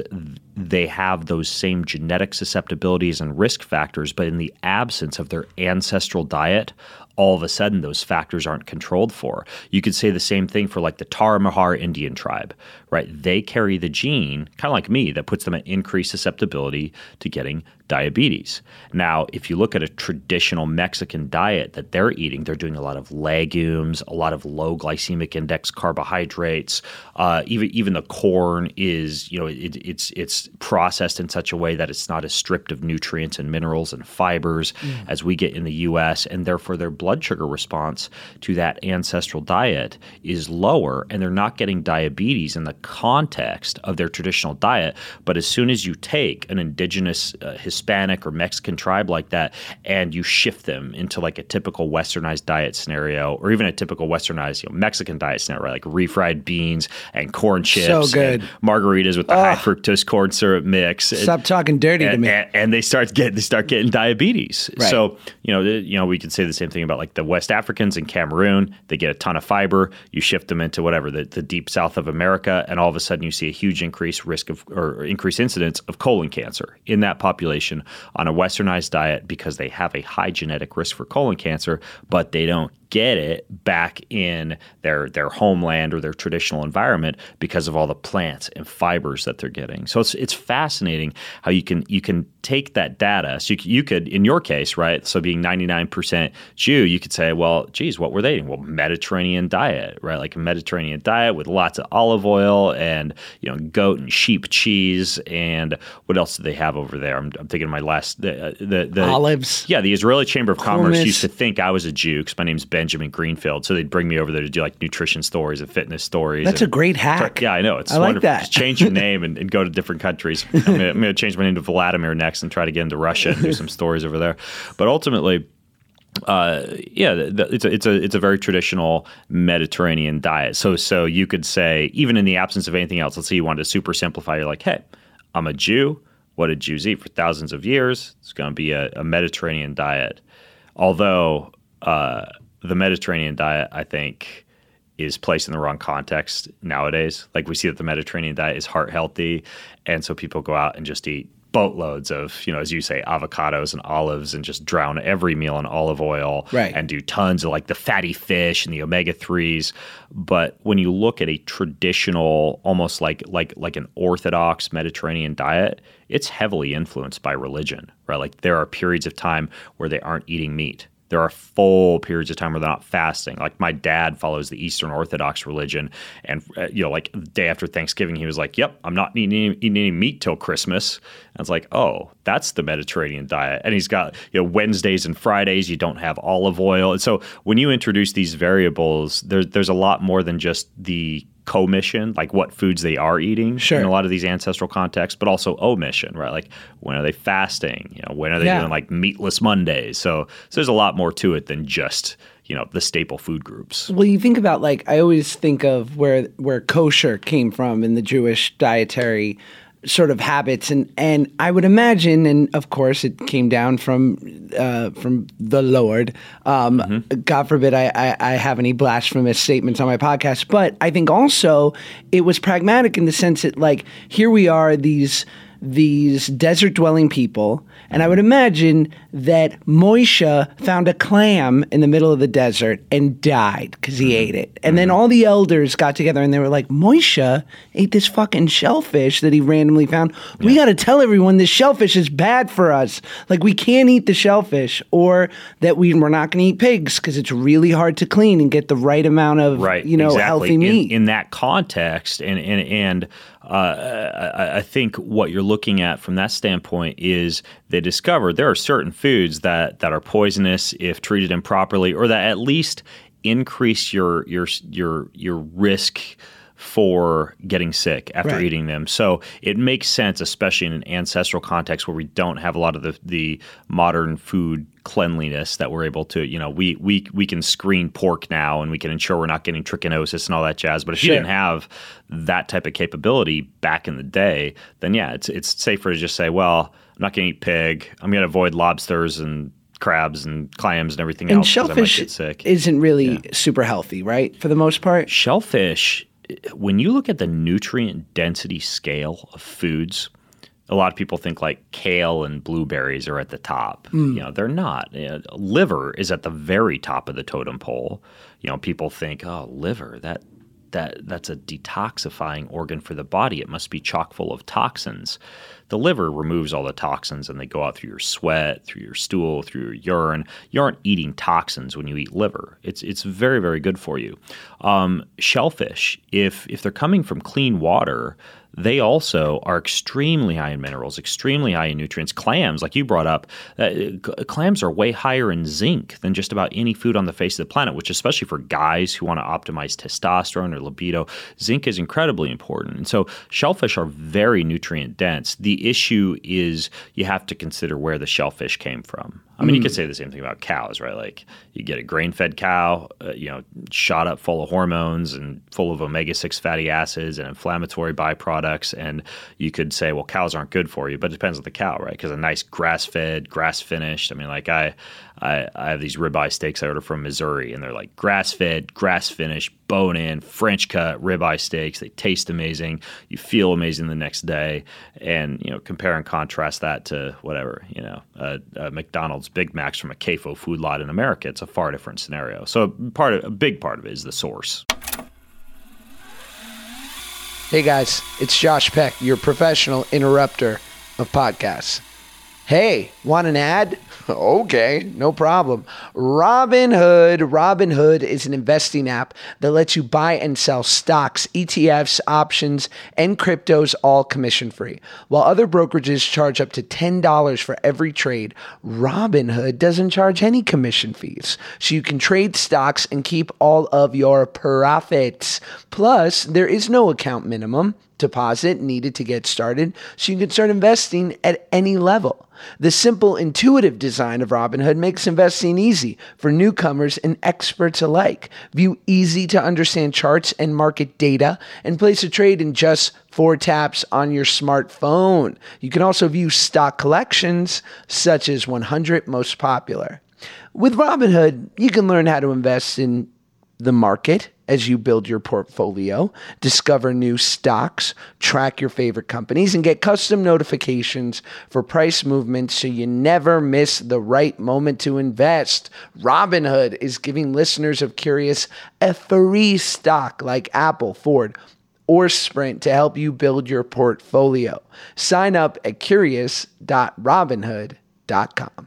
Speaker 1: they have those same genetic susceptibilities and risk factors, but in the absence of their ancestral diet, all of a sudden those factors aren't controlled for. You could say the same thing for like the Tarahumara Indian tribe, right? They carry the gene, kind of like me, that puts them at increased susceptibility to getting diabetes. Now, if you look at a traditional Mexican diet that they're eating, they're doing a lot of legumes, a lot of low glycemic index carbohydrates. Uh, even even the corn is, you know, it, it's it's processed in such a way that it's not as stripped of nutrients and minerals and fibers mm. as we get in the U.S. And therefore, their blood sugar response to that ancestral diet is lower, and they're not getting diabetes in the context of their traditional diet. But as soon as you take an indigenous uh, Hispanic or Mexican tribe like that, and you shift them into like a typical westernized diet scenario, or even a typical westernized you know, Mexican diet scenario, right? like refried beans and corn chips,
Speaker 3: so good.
Speaker 1: margaritas with the oh, high fructose corn syrup mix.
Speaker 3: Stop talking dirty
Speaker 1: and,
Speaker 3: to me.
Speaker 1: And, and, they start get they start getting diabetes. Right. So you know you know we could say the same thing about like the West Africans in Cameroon. They get a ton of fiber. You shift them into whatever the, the deep south of America, and all of a sudden you see a huge increase risk of or increased incidence of colon cancer in that population population on a westernized diet because they have a high genetic risk for colon cancer, but they don't get it back in their their homeland or their traditional environment because of all the plants and fibers that they're getting. So it's it's fascinating how you can you can take that data. So you, you could in your case, right? So being 99% Jew, you could say, well, geez, what were they eating? Well, Mediterranean diet, right? Like a Mediterranean diet with lots of olive oil and you know goat and sheep cheese and what else do they have over there? I'm, I'm thinking of my last the, uh, the, the
Speaker 3: olives.
Speaker 1: Yeah, the Israeli Chamber of Commerce used to think I was a Jew because my name's Ben Benjamin Greenfield. So they'd bring me over there to do like nutrition stories and fitness stories.
Speaker 3: That's
Speaker 1: and,
Speaker 3: a great hack.
Speaker 1: Yeah, I know. It's
Speaker 3: I
Speaker 1: wonderful.
Speaker 3: like that.
Speaker 1: Just change your <laughs> name and, and, go to different countries. I'm going to change my name to Vladimir next and try to get into Russia and do some stories over there. But ultimately, uh, yeah, it's a it's a it's a very traditional Mediterranean diet. So so you could say even in the absence of anything else, let's say you wanted to super simplify. You're like, hey, I'm a Jew. What did Jews eat for thousands of years? It's going to be a, a Mediterranean diet. Although uh, the Mediterranean diet, I think, is placed in the wrong context nowadays. Like we see that the Mediterranean diet is heart healthy, and so people go out and just eat boatloads of, you know, as you say, avocados and olives and just drown every meal in olive oil
Speaker 3: right.
Speaker 1: and do tons of like the fatty fish and the omega 3s. But when you look at a traditional, almost like like like an orthodox Mediterranean diet, it's heavily influenced by religion, right? Like there are periods of time where they aren't eating meat There are full periods of time where they're not fasting. Like my dad follows the Eastern Orthodox religion, and uh, you know, like the day after Thanksgiving, he was like, "Yep, I'm not eating any, eating any meat till Christmas." And it's like, "Oh, that's the Mediterranean diet." And he's got you know Wednesdays and Fridays you don't have olive oil, and so when you introduce these variables, there's there's a lot more than just the commission, like what foods they are eating
Speaker 3: Sure.
Speaker 1: in a lot of these ancestral contexts, but also omission, right? Like when are they fasting? You know, when are they
Speaker 3: Yeah.
Speaker 1: doing like meatless Mondays? So, so there's a lot more to it than just you know the staple food groups.
Speaker 3: Well, you think about like I always think of where where kosher came from in the Jewish dietary sort of habits, and and I would imagine, and of course, it came down from uh, from the Lord. Um, God forbid I, I I have any blasphemous statements on my podcast, but I think also it was pragmatic in the sense that like here we are these these desert dwelling people. And I would imagine that Moishe found a clam in the middle of the desert and died because he mm-hmm. ate it. And then mm-hmm. all the elders got together and they were like, Moishe ate this fucking shellfish that he randomly found. We got to tell everyone this shellfish is bad for us. Like, we can't eat the shellfish, or that we, we're not going to eat pigs because it's really hard to clean and get the right amount of,
Speaker 1: right
Speaker 3: you know,
Speaker 1: exactly.
Speaker 3: healthy
Speaker 1: In-
Speaker 3: meat.
Speaker 1: in, that context and and and uh, I, I think what you're looking at from that standpoint is they discovered there are certain foods that that are poisonous if treated improperly or that at least increase your your your your risk for getting sick after
Speaker 3: Right.
Speaker 1: eating them. So it makes sense, especially in an ancestral context where we don't have a lot of the, the modern food cleanliness that we're able to, you know, we, we we can screen pork now and we can ensure we're not getting trichinosis and all that jazz. But if you didn't have that type of capability back in the day, then yeah, it's it's safer to just say, well, I'm not going to eat pig. I'm going to avoid lobsters and crabs and clams and everything
Speaker 3: and
Speaker 1: else.
Speaker 3: shellfish
Speaker 1: sick.
Speaker 3: isn't really super healthy, right? For the most part.
Speaker 1: shellfish, when you look at the nutrient density scale of foods, a lot of people think like kale and blueberries are at the top. Mm. You know, they're not. You know, liver is at the very top of the totem pole. You know, people think, oh, liver, that that that's a detoxifying organ for the body. It must be chock full of toxins. The liver removes all the toxins and they go out through your sweat, through your stool, through your urine. You aren't eating toxins when you eat liver. It's it's very very good for you. Um, shellfish, if if they're coming from clean water, they also are extremely high in minerals, extremely high in nutrients. Clams, like you brought up, uh, clams are way higher in zinc than just about any food on the face of the planet, which, especially for guys who want to optimize testosterone or libido, zinc is incredibly important. And so, shellfish are very nutrient dense. The issue is you have to consider where the shellfish came from. I mean, you could say the same thing about cows, right? Like you get a grain-fed cow, uh, you know, shot up full of hormones and full of omega-6 fatty acids and inflammatory byproducts, and you could say, well, cows aren't good for you, but it depends on the cow, right? Because a nice grass-fed, grass-finished. I mean, like I, I, I have these ribeye steaks I order from Missouri, and they're like grass-fed, grass-finished, bone-in, French-cut ribeye steaks. They taste amazing. You feel amazing the next day, and you know, compare and contrast that to whatever you know, uh, uh, McDonald's Big Macs from a CAFO food lot in America. It's a far different scenario. So part of a big part of it is the source.
Speaker 3: Hey guys, it's Josh Peck, your professional interrupter of podcasts. Hey, want an ad? <laughs> Okay, no problem. Robinhood. Robinhood is an investing app that lets you buy and sell stocks, ETFs, options, and cryptos all commission free. While other brokerages charge up to $10 for every trade, Robinhood doesn't charge any commission fees. So you can trade stocks and keep all of your profits. Plus, there is no account minimum deposit needed to get started, so you can start investing at any level. The simple, intuitive design of Robinhood makes investing easy for newcomers and experts alike. View easy to understand charts and market data and place a trade in just four taps on your smartphone. You can also view stock collections such as 100 most popular. With Robinhood, you can learn how to invest in the market as you build your portfolio, discover new stocks, track your favorite companies, and get custom notifications for price movements so you never miss the right moment to invest. Robinhood is giving listeners of Curious a free stock like Apple, Ford, or Sprint to help you build your portfolio. Sign up at curious.robinhood.com.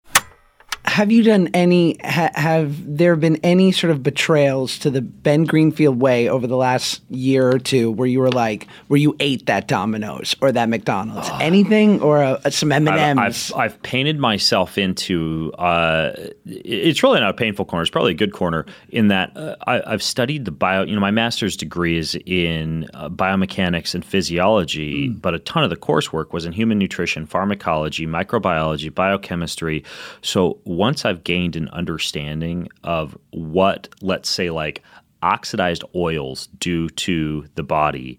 Speaker 3: Have you done any? Ha, have there been any sort of betrayals to the Ben Greenfield way over the last year or two, where you were like, where you ate that Domino's or that McDonald's, <sighs> anything, or a, a, some M and M's?
Speaker 1: I've, I've painted myself into. Uh, it's really not a painful corner. It's probably a good corner in that uh, I, I've studied the bio. You know, my master's degree is in uh, biomechanics and physiology, but a ton of the coursework was in human nutrition, pharmacology, microbiology, biochemistry. So once I've gained an understanding of what, let's say, like oxidized oils do to the body.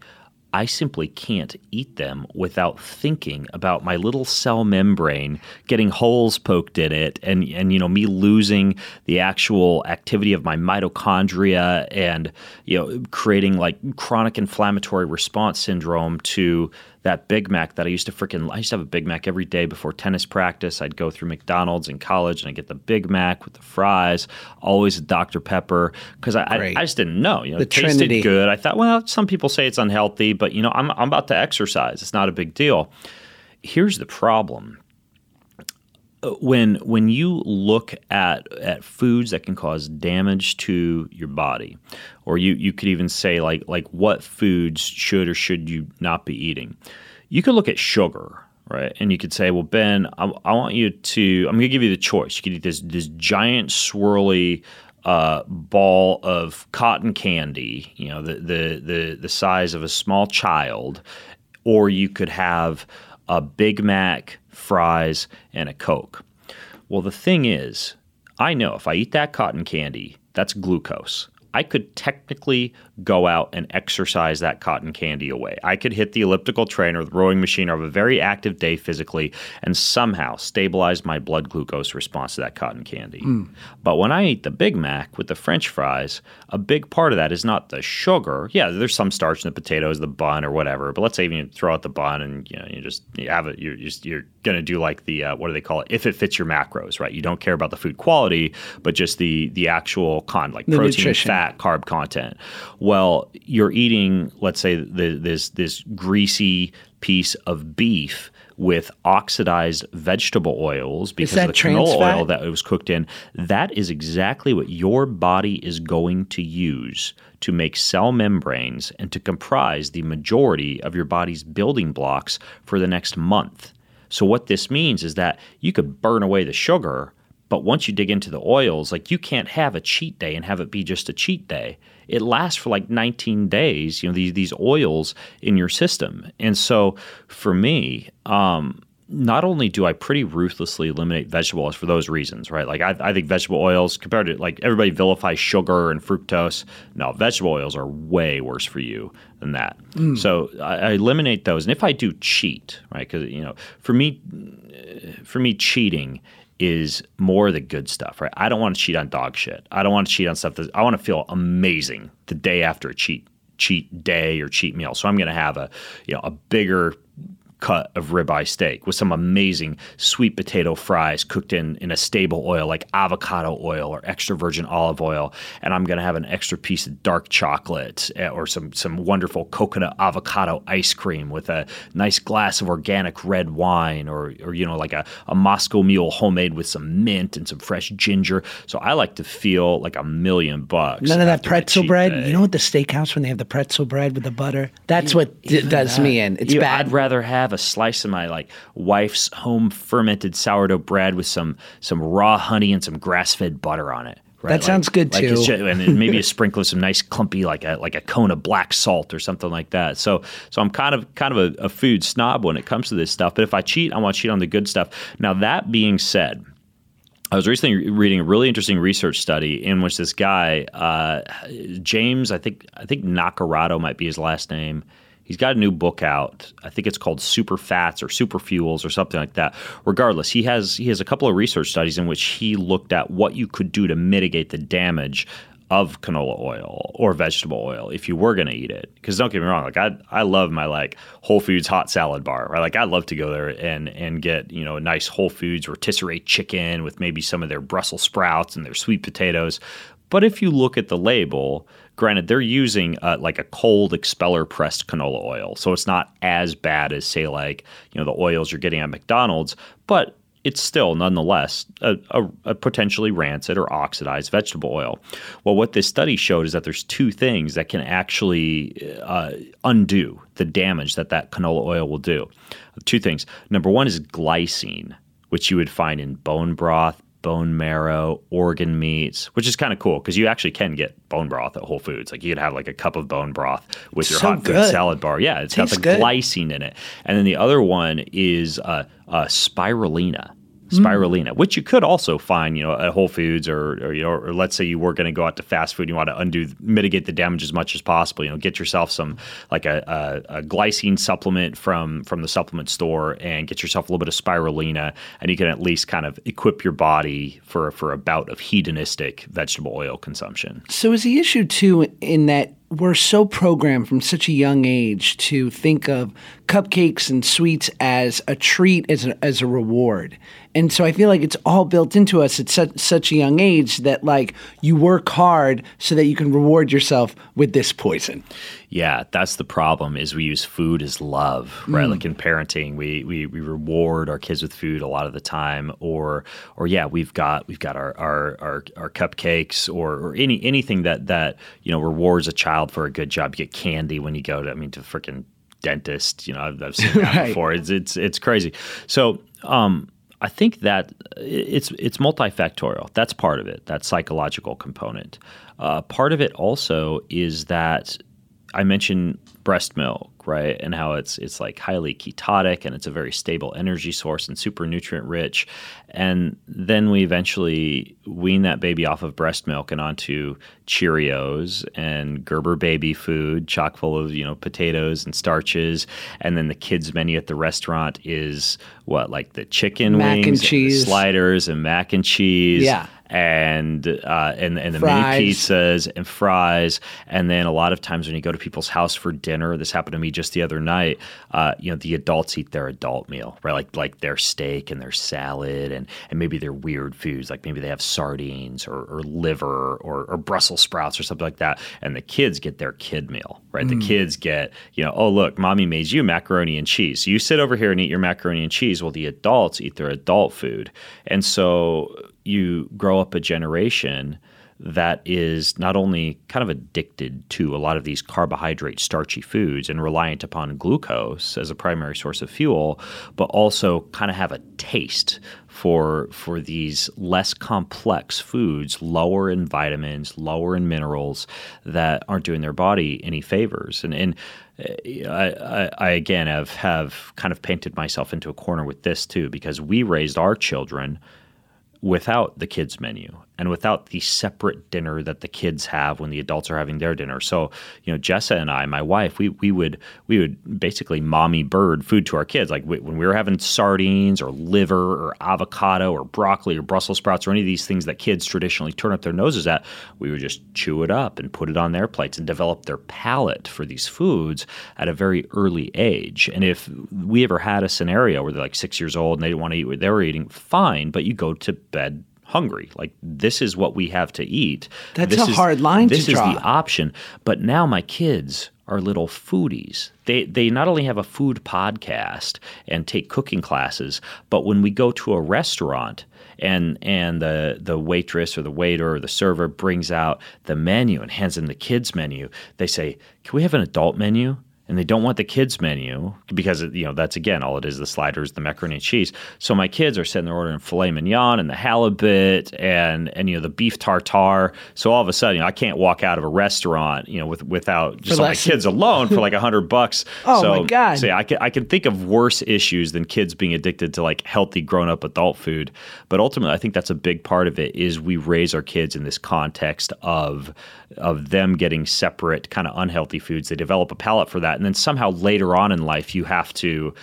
Speaker 1: I simply can't eat them without thinking about my little cell membrane getting holes poked in it and and you know me losing the actual activity of my mitochondria and you know creating like chronic inflammatory response syndrome to that Big Mac that I used to freaking I used to have a Big Mac every day before tennis practice. I'd go through McDonald's in college and I get the Big Mac with the fries, always a Dr Pepper because I, I, I just didn't know. You know,
Speaker 3: The
Speaker 1: it tasted
Speaker 3: Trinity.
Speaker 1: good. I thought, well, some people say it's unhealthy, but you know, I'm I'm about to exercise. It's not a big deal. Here's the problem when when you look at at foods that can cause damage to your body, or you you could even say like like what foods should or should you not be eating, you could look at sugar. Right, and you could say, "Well, Ben, I, I want you to. I'm going to give you the choice. You could eat this this giant swirly uh, ball of cotton candy, you know, the, the the the size of a small child, or you could have a Big Mac, fries, and a Coke. Well, the thing is, I know if I eat that cotton candy, that's glucose. I could technically go out and exercise that cotton candy away. I could hit the elliptical train or the rowing machine or have a very active day physically and somehow stabilize my blood glucose response to that cotton candy. But when I eat the Big Mac with the french fries, a big part of that is not the sugar. Yeah, there's some starch in the potatoes, the bun, or whatever. But let's say even you throw out the bun and you know you just you have it. You're just you're gonna do like the uh, what do they call it? If it fits your macros, right? You don't care about the food quality, but just the the actual con like
Speaker 3: The
Speaker 1: protein,
Speaker 3: nutrition.
Speaker 1: fat, carb content. Well, you're eating, let's say, the, this this greasy piece of beef with oxidized vegetable oils because of the canola
Speaker 3: fat?
Speaker 1: oil that it was cooked in. That is exactly what your body is going to use to make cell membranes and to comprise the majority of your body's building blocks for the next month. So what this means is that you could burn away the sugar, but once you dig into the oils, like you can't have a cheat day and have it be just a cheat day. It lasts for like 19 days, you know, these these oils in your system. And so for me, um, not only do I pretty ruthlessly eliminate vegetable oils for those reasons, right? Like I, I think vegetable oils compared to like everybody vilifies sugar and fructose. No, vegetable oils are way worse for you than that. So I, I eliminate those. And if I do cheat, right? Because you know, for me, for me, cheating is more the good stuff, right? I don't want to cheat on dog shit. I don't want to cheat on stuff that I want to feel amazing the day after a cheat cheat day or cheat meal. So I'm going to have a you know a bigger cut of ribeye steak with some amazing sweet potato fries cooked in in a stable oil like avocado oil or extra virgin olive oil and I'm going to have an extra piece of dark chocolate eh, or some some wonderful coconut avocado ice cream with a nice glass of organic red wine or or you know like a, a Moscow mule homemade with some mint and some fresh ginger so I like to feel like a million bucks
Speaker 3: None of that pretzel bread.
Speaker 1: day.
Speaker 3: You know what the steakhouse when they have the pretzel bread with the butter? That's what d- does me in. It's
Speaker 1: You-
Speaker 3: bad.
Speaker 1: I'd rather have have a slice of my like wife's home fermented sourdough bread with some some raw honey and some grass fed butter on it. Right?
Speaker 3: That sounds good,
Speaker 1: like
Speaker 3: too.
Speaker 1: ju- and then maybe <laughs> a sprinkle of some nice clumpy like a like a cone of black salt or something like that. So so I'm kind of kind of a, a food snob when it comes to this stuff. But if I cheat, I want to cheat on the good stuff. Now that being said. I was recently reading a really interesting research study in which this guy, uh, James, I think I think Nacarado might be his last name. He's got a new book out. I think it's called Super Fats or Super Fuels or something like that. Regardless, he has he has a couple of research studies in which he looked at what you could do to mitigate the damage of canola oil or vegetable oil if you were going to eat it. Because don't get me wrong, like I I love my like Whole Foods hot salad bar. Right? Like I'd love to go there and and get you know a nice Whole Foods rotisserie chicken with maybe some of their Brussels sprouts and their sweet potatoes. But if you look at the label, granted they're using uh, like a cold expeller pressed canola oil, so it's not as bad as say like you know the oils you're getting at McDonald's, but it's still nonetheless a, a, a, potentially rancid or oxidized vegetable oil. Well, what this study showed is that there's two things that can actually uh, undo the damage that that canola oil will do. Two things. Number one is glycine, which you would find in bone broth, bone marrow, organ meats, which is kind of cool because you actually can get bone broth at Whole Foods. Like you could have like a cup of bone broth with your
Speaker 3: So
Speaker 1: hot food salad bar. Yeah, it's
Speaker 3: Tastes
Speaker 1: got the
Speaker 3: good.
Speaker 1: glycine in it. And then the other one is uh, uh, spirulina. Mm. Spirulina, which you could also find, you know, at Whole Foods, or, or you know, or let's say you were going to go out to fast food, you want to undo, mitigate the damage as much as possible. You know, get yourself some like a, a, a glycine supplement from from the supplement store, and get yourself a little bit of spirulina, and you can at least kind of equip your body for for a bout of hedonistic vegetable oil consumption.
Speaker 3: So is the issue too in that we're so programmed from such a young age to think of cupcakes and sweets as a treat, as a, as a reward. And so I feel like it's all built into us at such, such a young age that like you work hard so that you can reward yourself with this poison.
Speaker 1: Yeah, that's the problem. Is we use food as love, right? Like in parenting, we, we we reward our kids with food a lot of the time, or or yeah, we've got we've got our our our, our cupcakes or, or any anything that that you know rewards a child for a good job. You get candy when you go to I mean to freaking dentist. You know, I've, I've seen that <laughs>
Speaker 3: Right.
Speaker 1: before. It's it's it's crazy. So. um I think that it's it's multifactorial. That's part of it. That psychological component. Uh, part of it also is that I mentioned breast milk, right, and how it's it's like highly ketotic and it's a very stable energy source and super nutrient rich. And then we eventually wean that baby off of breast milk and onto Cheerios and Gerber baby food, chock full of you know potatoes and starches. And then the kids menu at the restaurant is what like the chicken
Speaker 3: Mac and
Speaker 1: wings, the
Speaker 3: cheese.
Speaker 1: sliders, and mac and cheese
Speaker 3: Yeah.
Speaker 1: and uh, and and the
Speaker 3: Fries.
Speaker 1: mini pizzas and fries, and then a lot of times when you go to people's house for dinner, this happened to me just the other night. Uh, you know, the adults eat their adult meal, right? Like like their steak and their salad, and and maybe their weird foods, like maybe they have sardines or, or liver or, or Brussels sprouts or something like that, and the kids get their kid meal, right? The kids get you know, oh look, mommy made you macaroni and cheese, so you sit over here and eat your macaroni and cheese. Well, the adults eat their adult food, and so you grow up a generation that is not only kind of addicted to a lot of these carbohydrate starchy foods and reliant upon glucose as a primary source of fuel but also kind of have a taste for for these less complex foods lower in vitamins lower in minerals that aren't doing their body any favors. And and uh, I, I, I again have have kind of painted myself into a corner with this too because we raised our children without the kids menu and without the separate dinner that the kids have when the adults are having their dinner. So, you know, Jessa and I, my wife, we we would we would basically mommy bird food to our kids. Like we, when we were having sardines or liver or avocado or broccoli or Brussels sprouts or any of these things that kids traditionally turn up their noses at, we would just chew it up and put it on their plates and develop their palate for these foods at a very early age. And if we ever had a scenario where they're like six years old and they didn't want to eat what they were eating, fine, but you go to bed hungry. Like this is what we have to eat.
Speaker 3: That's
Speaker 1: This
Speaker 3: a
Speaker 1: is-
Speaker 3: hard line to
Speaker 1: This is
Speaker 3: draw.
Speaker 1: the option. But now my kids are little foodies. They they not only have a food podcast and take cooking classes, but when we go to a restaurant and and the the waitress or the waiter or the server brings out the menu and hands them the kids menu, they say, "Can we have an adult menu?" And they don't want the kids menu because you know that's again all it is the sliders the macaroni and cheese. So my kids are sitting there ordering filet mignon and the halibut and and you know the beef tartare. So all of a sudden you know, i can't walk out of a restaurant you know with without just my kids alone for like a hundred bucks. <laughs>
Speaker 3: Oh,
Speaker 1: so,
Speaker 3: my God.
Speaker 1: so yeah, I can, I can think of worse issues than kids being addicted to like healthy grown-up adult food. But ultimately i think that's a big part of it is we raise our kids in this context of of them getting separate kind of unhealthy foods. They develop a palate for that and then somehow later on in life you have to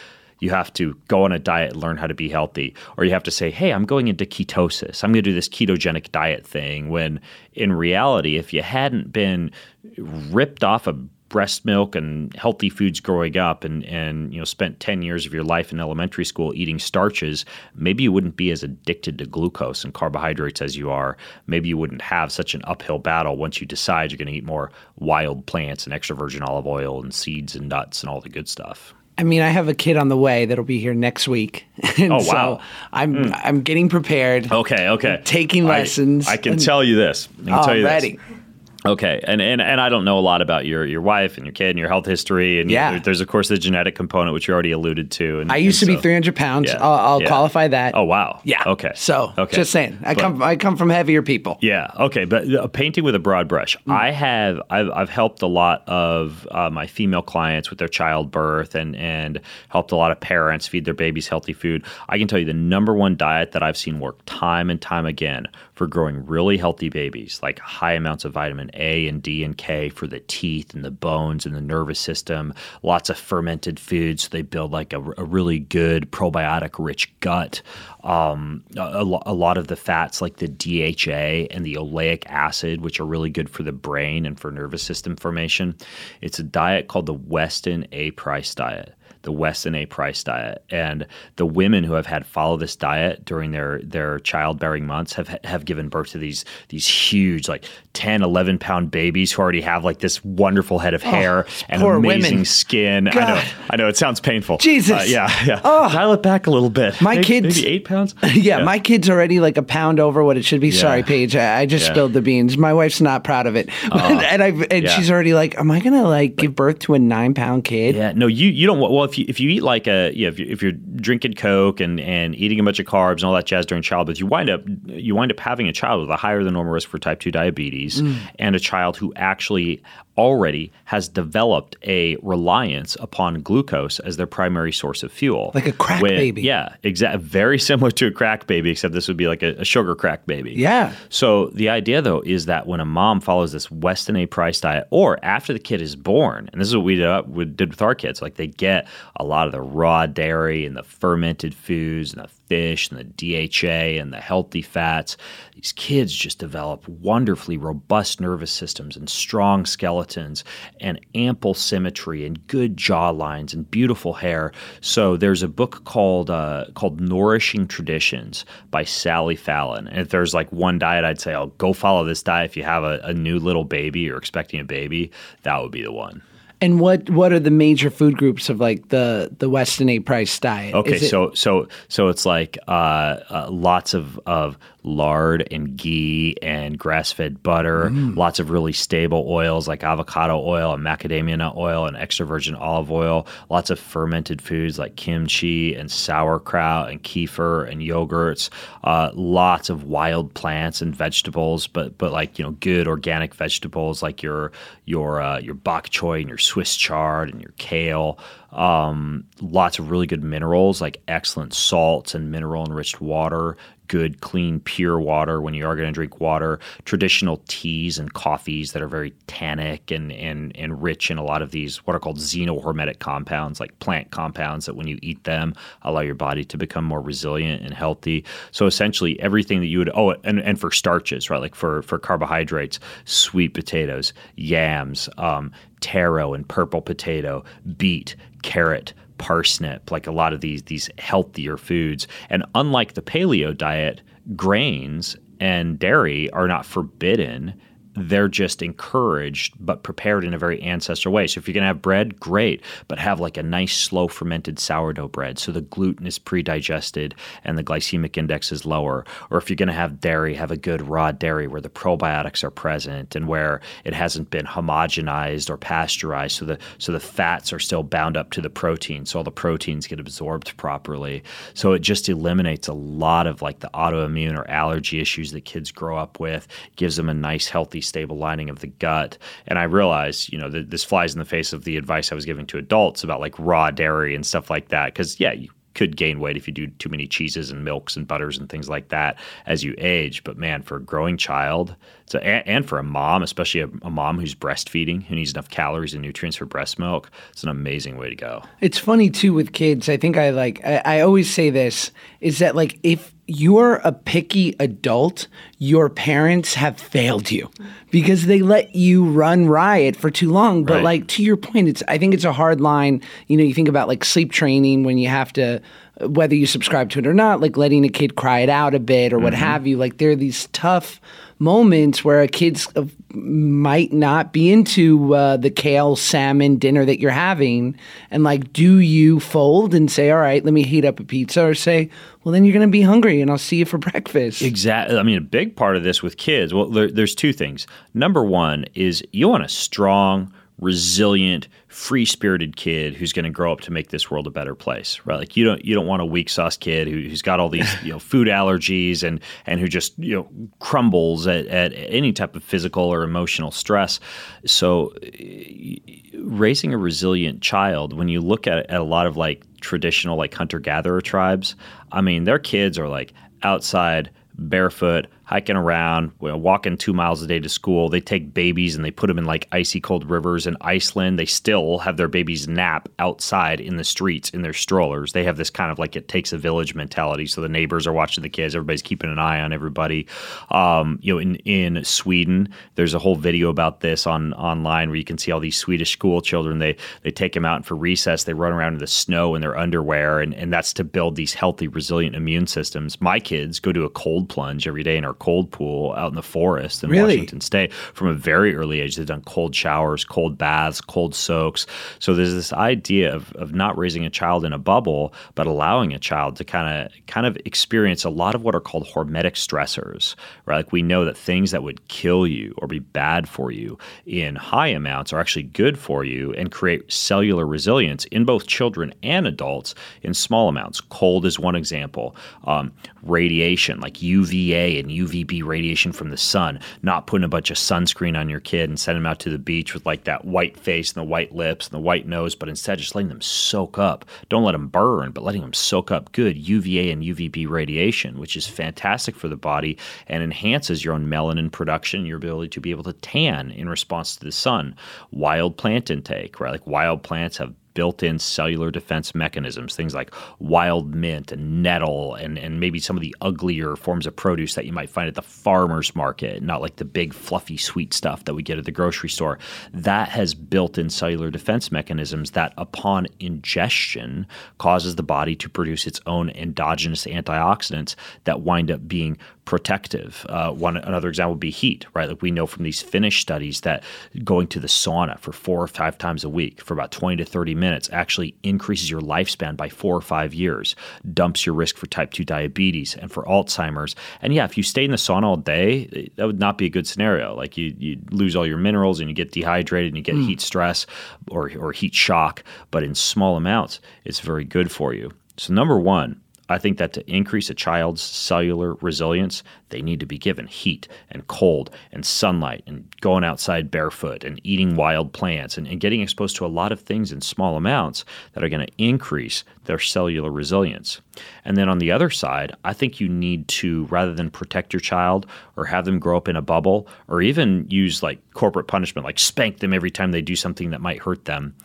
Speaker 1: you have to go on a diet and learn how to be healthy. Or you have to say hey i'm going into ketosis. I'm going to do this ketogenic diet thing when in reality if you hadn't been ripped off of breast milk and healthy foods growing up and and you know spent 10 years of your life in elementary school eating starches maybe you wouldn't be as addicted to glucose and carbohydrates as you are maybe you wouldn't have such an uphill battle once you decide you're going to eat more wild plants and extra virgin olive oil and seeds and nuts and all the good stuff
Speaker 3: I mean, I have a kid on the way that'll be here next week. <laughs> And
Speaker 1: Oh, wow. Hmm.
Speaker 3: I'm I'm getting prepared.
Speaker 1: okay okay
Speaker 3: Taking lessons
Speaker 1: i, can
Speaker 3: and-
Speaker 1: tell you this i can tell you this
Speaker 3: Already.
Speaker 1: Okay, and, and and I don't know a lot about your your wife and your kid and your health history, and
Speaker 3: Yeah.
Speaker 1: there- there's of course the genetic component which you already alluded to. And,
Speaker 3: I used
Speaker 1: and
Speaker 3: to be 300 pounds.
Speaker 1: Yeah,
Speaker 3: I'll, I'll
Speaker 1: yeah.
Speaker 3: qualify that.
Speaker 1: Oh wow.
Speaker 3: Yeah.
Speaker 1: Okay.
Speaker 3: So
Speaker 1: okay.
Speaker 3: just saying, I
Speaker 1: But-
Speaker 3: come I come from heavier people.
Speaker 1: Yeah. Okay. But uh, painting with a broad brush.
Speaker 3: Mm.
Speaker 1: I have I've, I've helped a lot of uh, my female clients with their childbirth and and helped a lot of parents feed their babies healthy food. I can tell you the number one diet that I've seen work time and time again for growing really healthy babies, like high amounts of vitamin A and D and K for the teeth and the bones and the nervous system. Lots of fermented foods. So they build like a, a really good probiotic rich gut. Um, a, a a lot of the fats like the DHA and the oleic acid, which are really good for the brain and for nervous system formation. It's a diet called the Weston A. Price diet the Weston A. Price diet. And the women who have had follow this diet during their their childbearing months have have given birth to these these huge like 10, 11 pound babies who already have like this wonderful head of hair and
Speaker 3: Oh, poor
Speaker 1: amazing
Speaker 3: women.
Speaker 1: skin. I know, I know, it sounds painful.
Speaker 3: Jesus.
Speaker 1: Uh, yeah, yeah. Dial it back a little bit.
Speaker 3: My
Speaker 1: maybe,
Speaker 3: kids-
Speaker 1: maybe eight pounds. <laughs>
Speaker 3: Yeah, my kid's already like a pound over what it should be. Sorry, Paige. I, I just
Speaker 1: Yeah.
Speaker 3: spilled the beans. My wife's not proud of it, <laughs> and I and
Speaker 1: yeah.
Speaker 3: she's already like, "Am I gonna like give birth to a nine pound kid?"
Speaker 1: Yeah, no, you you don't. want- Well, if you if you eat like a you know, if you if you're drinking Coke and and eating a bunch of carbs and all that jazz during childbirth, you wind up you wind up having a child with a higher than normal risk for type two diabetes
Speaker 3: Mm.
Speaker 1: and a child who actually already has developed a reliance upon glucose as their primary source of fuel,
Speaker 3: Like a crack
Speaker 1: When-
Speaker 3: baby.
Speaker 1: Yeah, exactly. Very similar to a crack baby, except this would be like a, a sugar crack baby.
Speaker 3: Yeah.
Speaker 1: So the idea though is that when a mom follows this Weston A. Price diet, or after the kid is born, and this is what we did, uh, we did with our kids, like they get a lot of the raw dairy and the fermented foods and the fish and the DHA and the healthy fats. These kids just develop wonderfully robust nervous systems and strong skeletons and ample symmetry and good jaw lines and beautiful hair. So there's a book called uh, called Nourishing Traditions by Sally Fallon. And if there's like one diet, I'd say, oh, go follow this diet if you have a, a new little baby or expecting a baby. That would be the one.
Speaker 3: And what what are the major food groups of like the the Weston A. Price diet?
Speaker 1: Okay,
Speaker 3: Is it-
Speaker 1: so so so it's like uh, uh, lots of of lard and ghee and grass fed butter,
Speaker 3: Mm.
Speaker 1: lots of really stable oils like avocado oil and macadamia nut oil and extra virgin olive oil, lots of fermented foods like kimchi and sauerkraut and kefir and yogurts, uh, lots of wild plants and vegetables, but but like you know good organic vegetables like your your uh, your bok choy and your Swiss chard and your kale um, lots of really good minerals like excellent salts and mineral enriched water good clean pure water when you are going to drink water. Traditional teas and coffees that are very tannic and, and, and rich in a lot of these what are called xenohormetic compounds like plant compounds that when you eat them allow your body to become more resilient and healthy. So essentially everything that you would oh and, and for starches right? Like for for carbohydrates sweet potatoes yams um, taro and purple potato, beet, carrot, parsnip, like a lot of these these healthier foods. And unlike the paleo diet, grains and dairy are not forbidden. They're just encouraged but prepared in a very ancestral way. So if you're going to have bread, great, but have like a nice slow fermented sourdough bread so the gluten is pre-digested and the glycemic index is lower. Or if you're going to have dairy, have a good raw dairy where the probiotics are present and where it hasn't been homogenized or pasteurized so the so the fats are still bound up to the protein so all the proteins get absorbed properly. So it just eliminates a lot of like the autoimmune or allergy issues that kids grow up with, gives them a nice healthy stable lining of the gut. And I realize, you know, this flies in the face of the advice I was giving to adults about like raw dairy and stuff like that. Because, yeah, you could gain weight if you do too many cheeses and milks and butters and things like that as you age. But man, for a growing child, so, and, and for a mom, especially a, a, mom who's breastfeeding, who needs enough calories and nutrients for breast milk, it's an amazing way to go.
Speaker 3: It's funny too with kids. I think I like, I, I always say this is that like if you're a picky adult, your parents have failed you because they let you run riot for too long. But right. like to your point, it's I think it's a hard line. You know, you think about like sleep training when you have to whether you subscribe to it or not, like letting a kid cry it out a bit or what mm-hmm. have you. Like there are these tough moments where a kid uh, might not be into uh, the kale salmon dinner that you're having. And like, do you fold and say, all right, let me heat up a pizza or say, well, then you're going to be hungry and I'll see you for <laughs> breakfast.
Speaker 1: Exactly. I mean, a big part of this with kids, well, there, there's two things. Number one is you want a strong, resilient, free-spirited kid who's going to grow up to make this world a better place, right? Like you don't you don't want a weak sauce kid who, has got all these you know food allergies and and who just you know crumbles at, at any type of physical or emotional stress. So raising a resilient child, when you look at, at a lot of like traditional like hunter gatherer tribes, I mean their kids are like outside barefoot hiking around, walking two miles a day to school. They take babies and they put them in like icy cold rivers in Iceland. They still have their babies nap outside in the streets in their strollers. They have this kind of like it takes a village mentality. So the neighbors are watching the kids. Everybody's keeping an eye on everybody. Um, you know, in in Sweden, there's a whole video about this on online where you can see all these Swedish school children. They they take them out for recess. They run around in the snow in their underwear, and and that's to build these healthy, resilient immune systems. My kids go to a cold plunge every day and are cold pool out in the forest in really? Washington State from a very early age. They've done cold showers, cold baths, cold soaks. So there's this idea of, of not raising a child in a bubble, but allowing a child to kind of kind of experience a lot of what are called hormetic stressors. Right, like we know that things that would kill you or be bad for you in high amounts are actually good for you and create cellular resilience in both children and adults in small amounts. Cold is one example. Um, radiation like UVA and UV UVB radiation from the sun, not putting a bunch of sunscreen on your kid and sending them out to the beach with like that white face and the white lips and the white nose, but instead just letting them soak up. Don't let them burn, but letting them soak up good UVA and UVB radiation, which is fantastic for the body and enhances your own melanin production, your ability to be able to tan in response to the sun. Wild plant intake, right? Like wild plants have built in cellular defense mechanisms, things like wild mint and nettle, and, and maybe some of the uglier forms of produce that you might find at the farmer's market, not like the big, fluffy, sweet stuff that we get at the grocery store. That has built in cellular defense mechanisms that, upon ingestion, causes the body to produce its own endogenous antioxidants that wind up being protective. Uh, one another example would be heat, right? Like we know from these Finnish studies that going to the sauna for four or five times a week for about 20 to 30 minutes actually increases your lifespan by four or five years, dumps your risk for type 2 diabetes and for Alzheimer's. And yeah, if you stay in the sauna all day, that would not be a good scenario. Like you, you lose all your minerals and you get dehydrated and you get mm. heat stress or, or heat shock. But in small amounts, it's very good for you. So, number one, I think that to increase a child's cellular resilience, they need to be given heat and cold and sunlight and going outside barefoot and eating wild plants and, and getting exposed to a lot of things in small amounts that are going to increase their cellular resilience. And then on the other side, I think you need to, rather than protect your child or have them grow up in a bubble or even use like corporate punishment, like spank them every time they do something that might hurt them,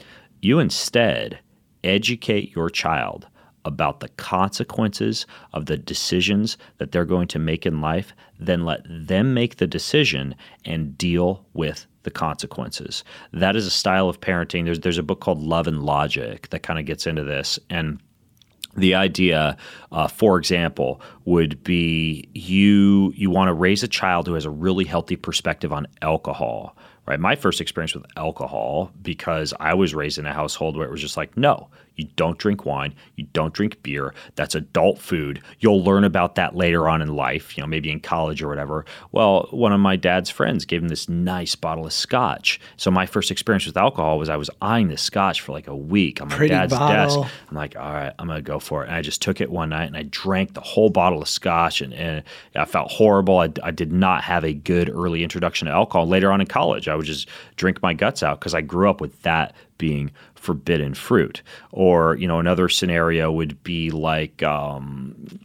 Speaker 1: you instead educate your child about the consequences of the decisions that they're going to make in life, then let them make the decision and deal with the consequences. That is a style of parenting. There's there's a book called Love and Logic that kind of gets into this and the idea, uh, for example, would be you you want to raise a child who has a really healthy perspective on alcohol. Right, my first experience with alcohol because I was raised in a household where it was just like, no, you don't drink wine. You don't drink beer. That's adult food. You'll learn about that later on in life, you know, maybe in college or whatever. Well, one of my dad's friends gave him this nice bottle of scotch. So my first experience with alcohol was I was eyeing this scotch for like a week on my
Speaker 3: Pretty
Speaker 1: dad's
Speaker 3: bottle.
Speaker 1: desk. I'm like, all right, I'm gonna go for it. And I just took it one night and I drank the whole bottle of scotch, and, and I felt horrible. I, I did not have a good early introduction to alcohol. Later on in college, I would just drink my guts out because I grew up with that being forbidden fruit. Or you know, another scenario would be like. Um,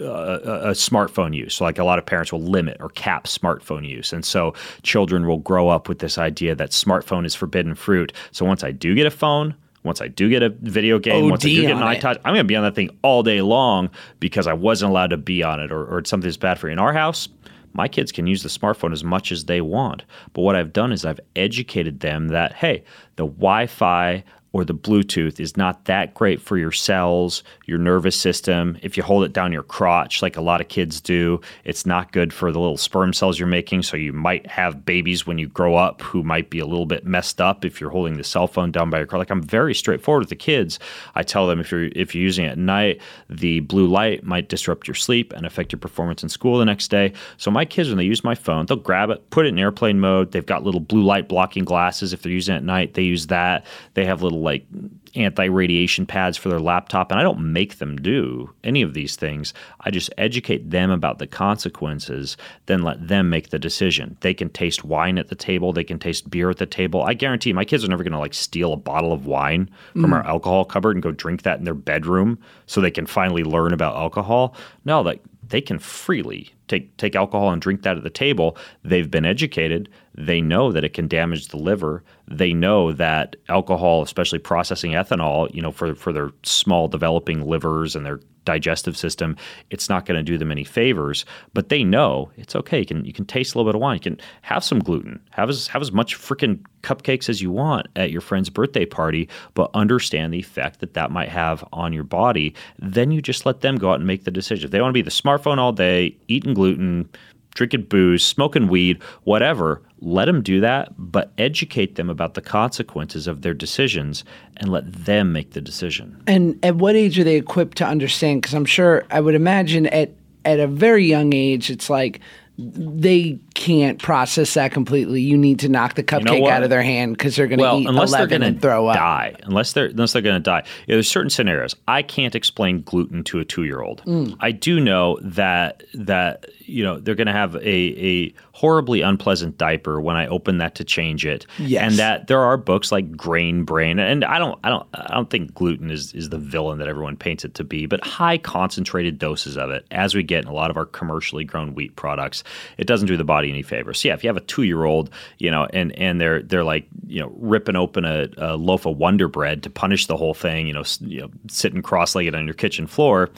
Speaker 1: a, a smartphone use. So like a lot of parents will limit or cap smartphone use. And so children will grow up with this idea that smartphone is forbidden fruit. So once I do get a phone, once I do get a video game, once I do get an iTouch, I'm going to be on that thing all day long because I wasn't allowed to be on it or, or it's something that's bad for you. In our house, my kids can use the smartphone as much as they want. But what I've done is I've educated them that, hey, the Wi Fi or the Bluetooth is not that great for your cells, your nervous system. If you hold it down your crotch, like a lot of kids do, it's not good for the little sperm cells you're making. So you might have babies when you grow up who might be a little bit messed up if you're holding the cell phone down by your crotch. Like I'm very straightforward with the kids. I tell them if you're if you're using it at night, the blue light might disrupt your sleep and affect your performance in school the next day. So my kids, when they use my phone, they'll grab it, put it in airplane mode. They've got little blue light blocking glasses. If they're using it at night, they use that. They have little like anti-radiation pads for their laptop and I don't make them do any of these things. I just educate them about the consequences, then let them make the decision. They can taste wine at the table, they can taste beer at the table. I guarantee my kids are never going to like steal a bottle of wine from mm. our alcohol cupboard and go drink that in their bedroom so they can finally learn about alcohol. No, like they can freely take take alcohol and drink that at the table. They've been educated. They know that it can damage the liver. They know that alcohol, especially processing ethanol, you know, for for their small developing livers and their digestive system, it's not going to do them any favors. But they know it's okay. You can you can taste a little bit of wine. You can have some gluten. Have as have as much freaking cupcakes as you want at your friend's birthday party, but understand the effect that that might have on your body. Then you just let them go out and make the decision. If they want to be the smartphone all day, eating gluten, drinking booze, smoking weed, whatever, let them do that, but educate them about the consequences of their decisions and let them make the decision.
Speaker 3: And at what age are they equipped to understand? Because I'm sure I would imagine at at a very young age, it's like they can't process that completely. You need to knock the cupcake
Speaker 1: what?
Speaker 3: out of their hand because they're going to
Speaker 1: well,
Speaker 3: eat
Speaker 1: unless they're
Speaker 3: 11
Speaker 1: going
Speaker 3: and
Speaker 1: to
Speaker 3: throw up.
Speaker 1: die, unless they're unless they're going to die. Yeah, there's certain scenarios. I can't explain gluten to a two year old.
Speaker 3: Mm.
Speaker 1: I do know that that you know they're going to have a a horribly unpleasant diaper when I open that to change it.
Speaker 3: Yes.
Speaker 1: and that there are books like Grain Brain, and I don't I don't I don't think gluten is is the villain that everyone paints it to be, but high concentrated doses of it, as we get in a lot of our commercially grown wheat products, it doesn't do the body any favors. So yeah, if you have a two year old, you know, and and they're they're like you know ripping open a, a loaf of Wonder Bread to punish the whole thing, you know, s- you know, sitting cross legged on your kitchen floor.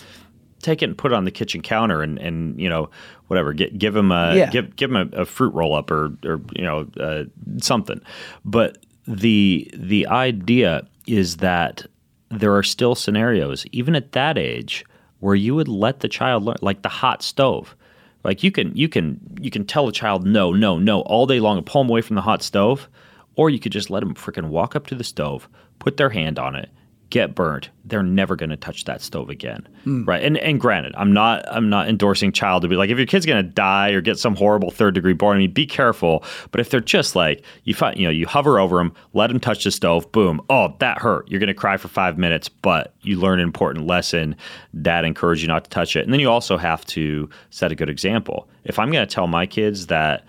Speaker 1: Take it and put it on the kitchen counter, and, and you know whatever. Get, give him a
Speaker 3: Yeah.
Speaker 1: give give him a, a fruit roll up or or you know uh, something. But the the idea is that there are still scenarios, even at that age, where you would let the child learn, like the hot stove. Like you can you can you can tell a child no no no all day long and pull them away from the hot stove, or you could just let them freaking walk up to the stove, put their hand on it, get burnt. They're never going to touch that stove again, hmm. right? And and granted, I'm not I'm not endorsing child to be like if your kid's going to die or get some horrible third degree burn. I mean, be careful. But if they're just like you find you know you hover over them, let them touch the stove, boom, oh that hurt. You're going to cry for five minutes, but you learn an important lesson. Dad encouraged you not to touch it, and then you also have to set a good example. If I'm going to tell my kids that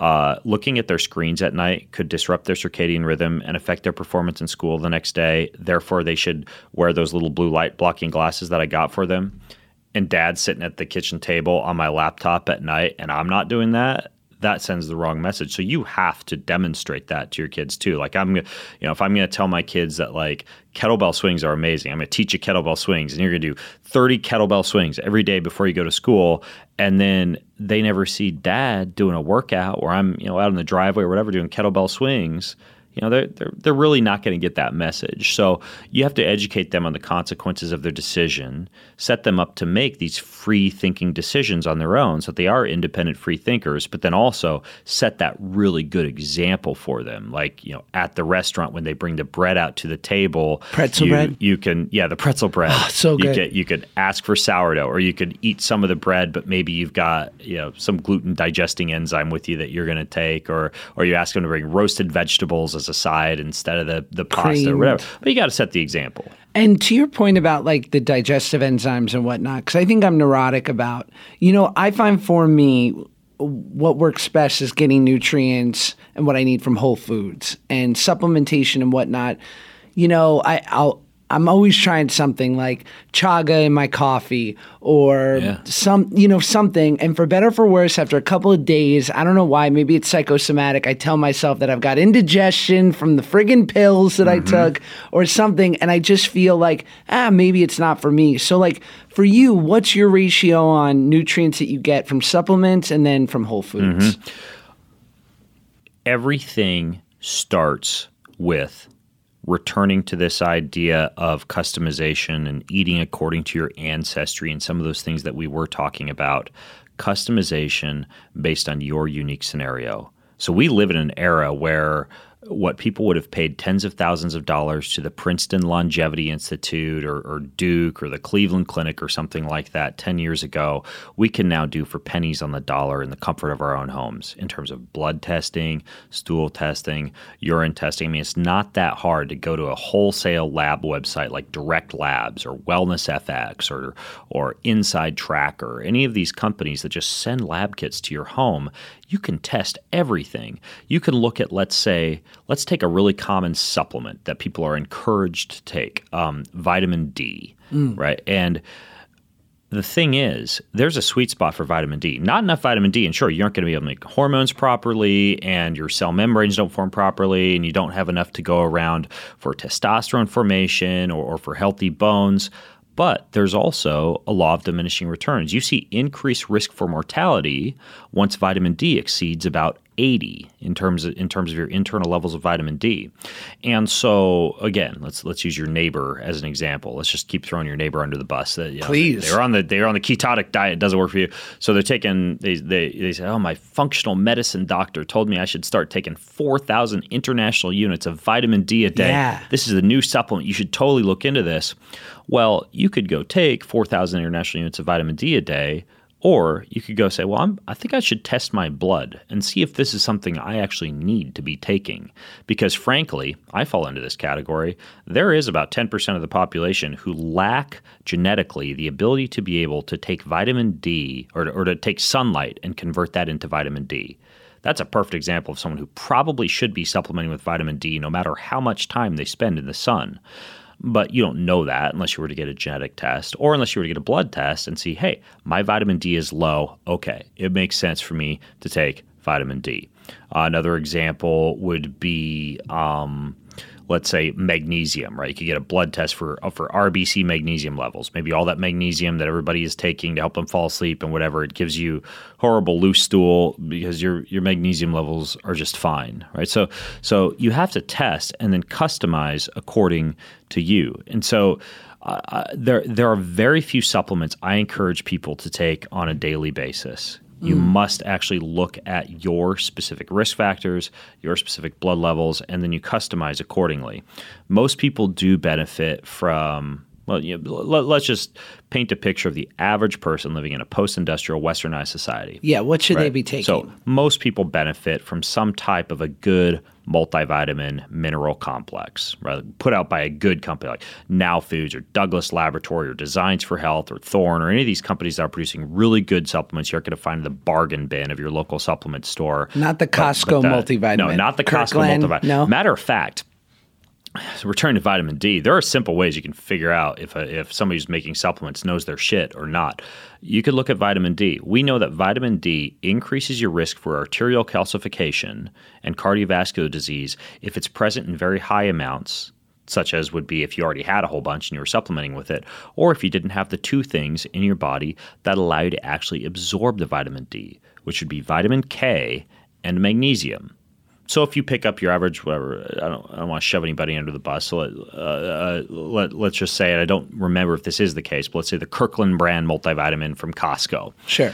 Speaker 1: uh, looking at their screens at night could disrupt their circadian rhythm and affect their performance in school the next day. Therefore, they should wear those little blue light blocking glasses that I got for them. And dad's sitting at the kitchen table on my laptop at night, and I'm not doing that. That sends the wrong message. So you have to demonstrate that to your kids too. Like I'm, you know, if I'm going to tell my kids that like kettlebell swings are amazing, I'm going to teach you kettlebell swings, and you're going to do 30 kettlebell swings every day before you go to school, and then they never see dad doing a workout or I'm, you know, out in the driveway or whatever doing kettlebell swings. You know, they're, they're, they're really not going to get that message. So you have to educate them on the consequences of their decision, set them up to make these free thinking decisions on their own so that they are independent free thinkers, but then also set that really good example for them. Like, you know, at the restaurant when they bring the bread out to the table,
Speaker 3: Pretzel
Speaker 1: you,
Speaker 3: bread?
Speaker 1: You can, yeah, the pretzel bread.
Speaker 3: Oh, so
Speaker 1: you
Speaker 3: good.
Speaker 1: Could, you could ask for sourdough or you could eat some of the bread, but maybe you've got, you know, some gluten digesting enzyme with you that you're going to take, or, or you ask them to bring roasted vegetables as a side instead of the, the pasta or whatever. But you got to set the example.
Speaker 3: And to your point about like the digestive enzymes and whatnot, because I think I'm neurotic about, you know, I find for me, what works best is getting nutrients and what I need from whole foods and supplementation and whatnot. You know, I, I'll, I'm always trying something like chaga in my coffee or
Speaker 1: Yeah.
Speaker 3: some, you know, something. And for better or for worse, after a couple of days, I don't know why, maybe it's psychosomatic. I tell myself that I've got indigestion from the friggin' pills that I took or something. And I just feel like, ah, maybe it's not for me. So, like, for you, what's your ratio on nutrients that you get from supplements and then from whole foods?
Speaker 1: everything starts with returning to this idea of customization and eating according to your ancestry and some of those things that we were talking about. Customization based on your unique scenario. So we live in an era where what people would have paid tens of thousands of dollars to the Princeton Longevity Institute or, or Duke or the Cleveland Clinic or something like that 10 years ago, we can now do for pennies on the dollar in the comfort of our own homes in terms of blood testing, stool testing, urine testing. I mean, it's not that hard to go to a wholesale lab website like Direct Labs or Wellness FX or, or InsideTracker, any of these companies that just send lab kits to your home you can test everything. You can look at, let's say, let's take a really common supplement that people are encouraged to take, um, vitamin D, right? And the thing is, there's a sweet spot for vitamin D. Not enough vitamin D, and sure, you aren't going to be able to make hormones properly, and your cell membranes don't form properly, and you don't have enough to go around for testosterone formation or, or for healthy bones. But there's also a law of diminishing returns. You see increased risk for mortality once vitamin D exceeds about 80 in terms of, in terms of your internal levels of vitamin D. And so again, let's let's use your neighbor as an example. Let's just keep throwing your neighbor under the bus. That, you know,
Speaker 3: Please.
Speaker 1: They're on the they're on the ketonic diet, it doesn't work for you. So they're taking they they they say, "Oh, my functional medicine doctor told me I should start taking 4,000 international units of vitamin D a day.
Speaker 3: Yeah.
Speaker 1: This is a new supplement. You should totally look into this." Well, you could go take 4,000 international units of vitamin D a day or you could go say, well, I'm, I think I should test my blood and see if this is something I actually need to be taking. Because frankly, I fall into this category. There is about 10% of the population who lack genetically the ability to be able to take vitamin D or, or to take sunlight and convert that into vitamin D. That's a perfect example of someone who probably should be supplementing with vitamin D no matter how much time they spend in the sun. But you don't know that unless you were to get a genetic test or unless you were to get a blood test and see, hey, my vitamin D is low. Okay, it makes sense for me to take vitamin D. Uh, another example would be, um, let's say, magnesium, right? You could get a blood test for uh, for RBC magnesium levels. Maybe all that magnesium that everybody is taking to help them fall asleep and whatever, it gives you horrible loose stool because your your magnesium levels are just fine, right? So so you have to test and then customize according to you. And so uh, uh, there there are very few supplements I encourage people to take on a daily basis. You mm. must actually look at your specific risk factors, your specific blood levels, and then you customize accordingly. Most people do benefit from well, you know, let, let's just paint a picture of the average person living in a post-industrial westernized society.
Speaker 3: Yeah, what should they be taking?
Speaker 1: So most people benefit from some type of a good multivitamin mineral complex, right? Put out by a good company like Now Foods or Douglas Laboratory or Designs for Health or Thorne or any of these companies that are producing really good supplements. You're going to find the bargain bin of your local supplement store.
Speaker 3: Not the Costco
Speaker 1: but the-
Speaker 3: multivitamin.
Speaker 1: No, not the Costco multivitamin.
Speaker 3: no?
Speaker 1: Matter of fact, so returning to vitamin D, there are simple ways you can figure out if a, if somebody who's making supplements knows their shit or not. You could look at vitamin D. We know that vitamin D increases your risk for arterial calcification and cardiovascular disease if it's present in very high amounts, such as would be if you already had a whole bunch and you were supplementing with it, or if you didn't have the two things in your body that allow you to actually absorb the vitamin D, which would be vitamin K and magnesium. So if you pick up your average, whatever, I don't, I don't want to shove anybody under the bus. So let, uh, uh, let, let's just say, and I don't remember if this is the case, but let's say the Kirkland brand multivitamin from Costco.
Speaker 3: Sure.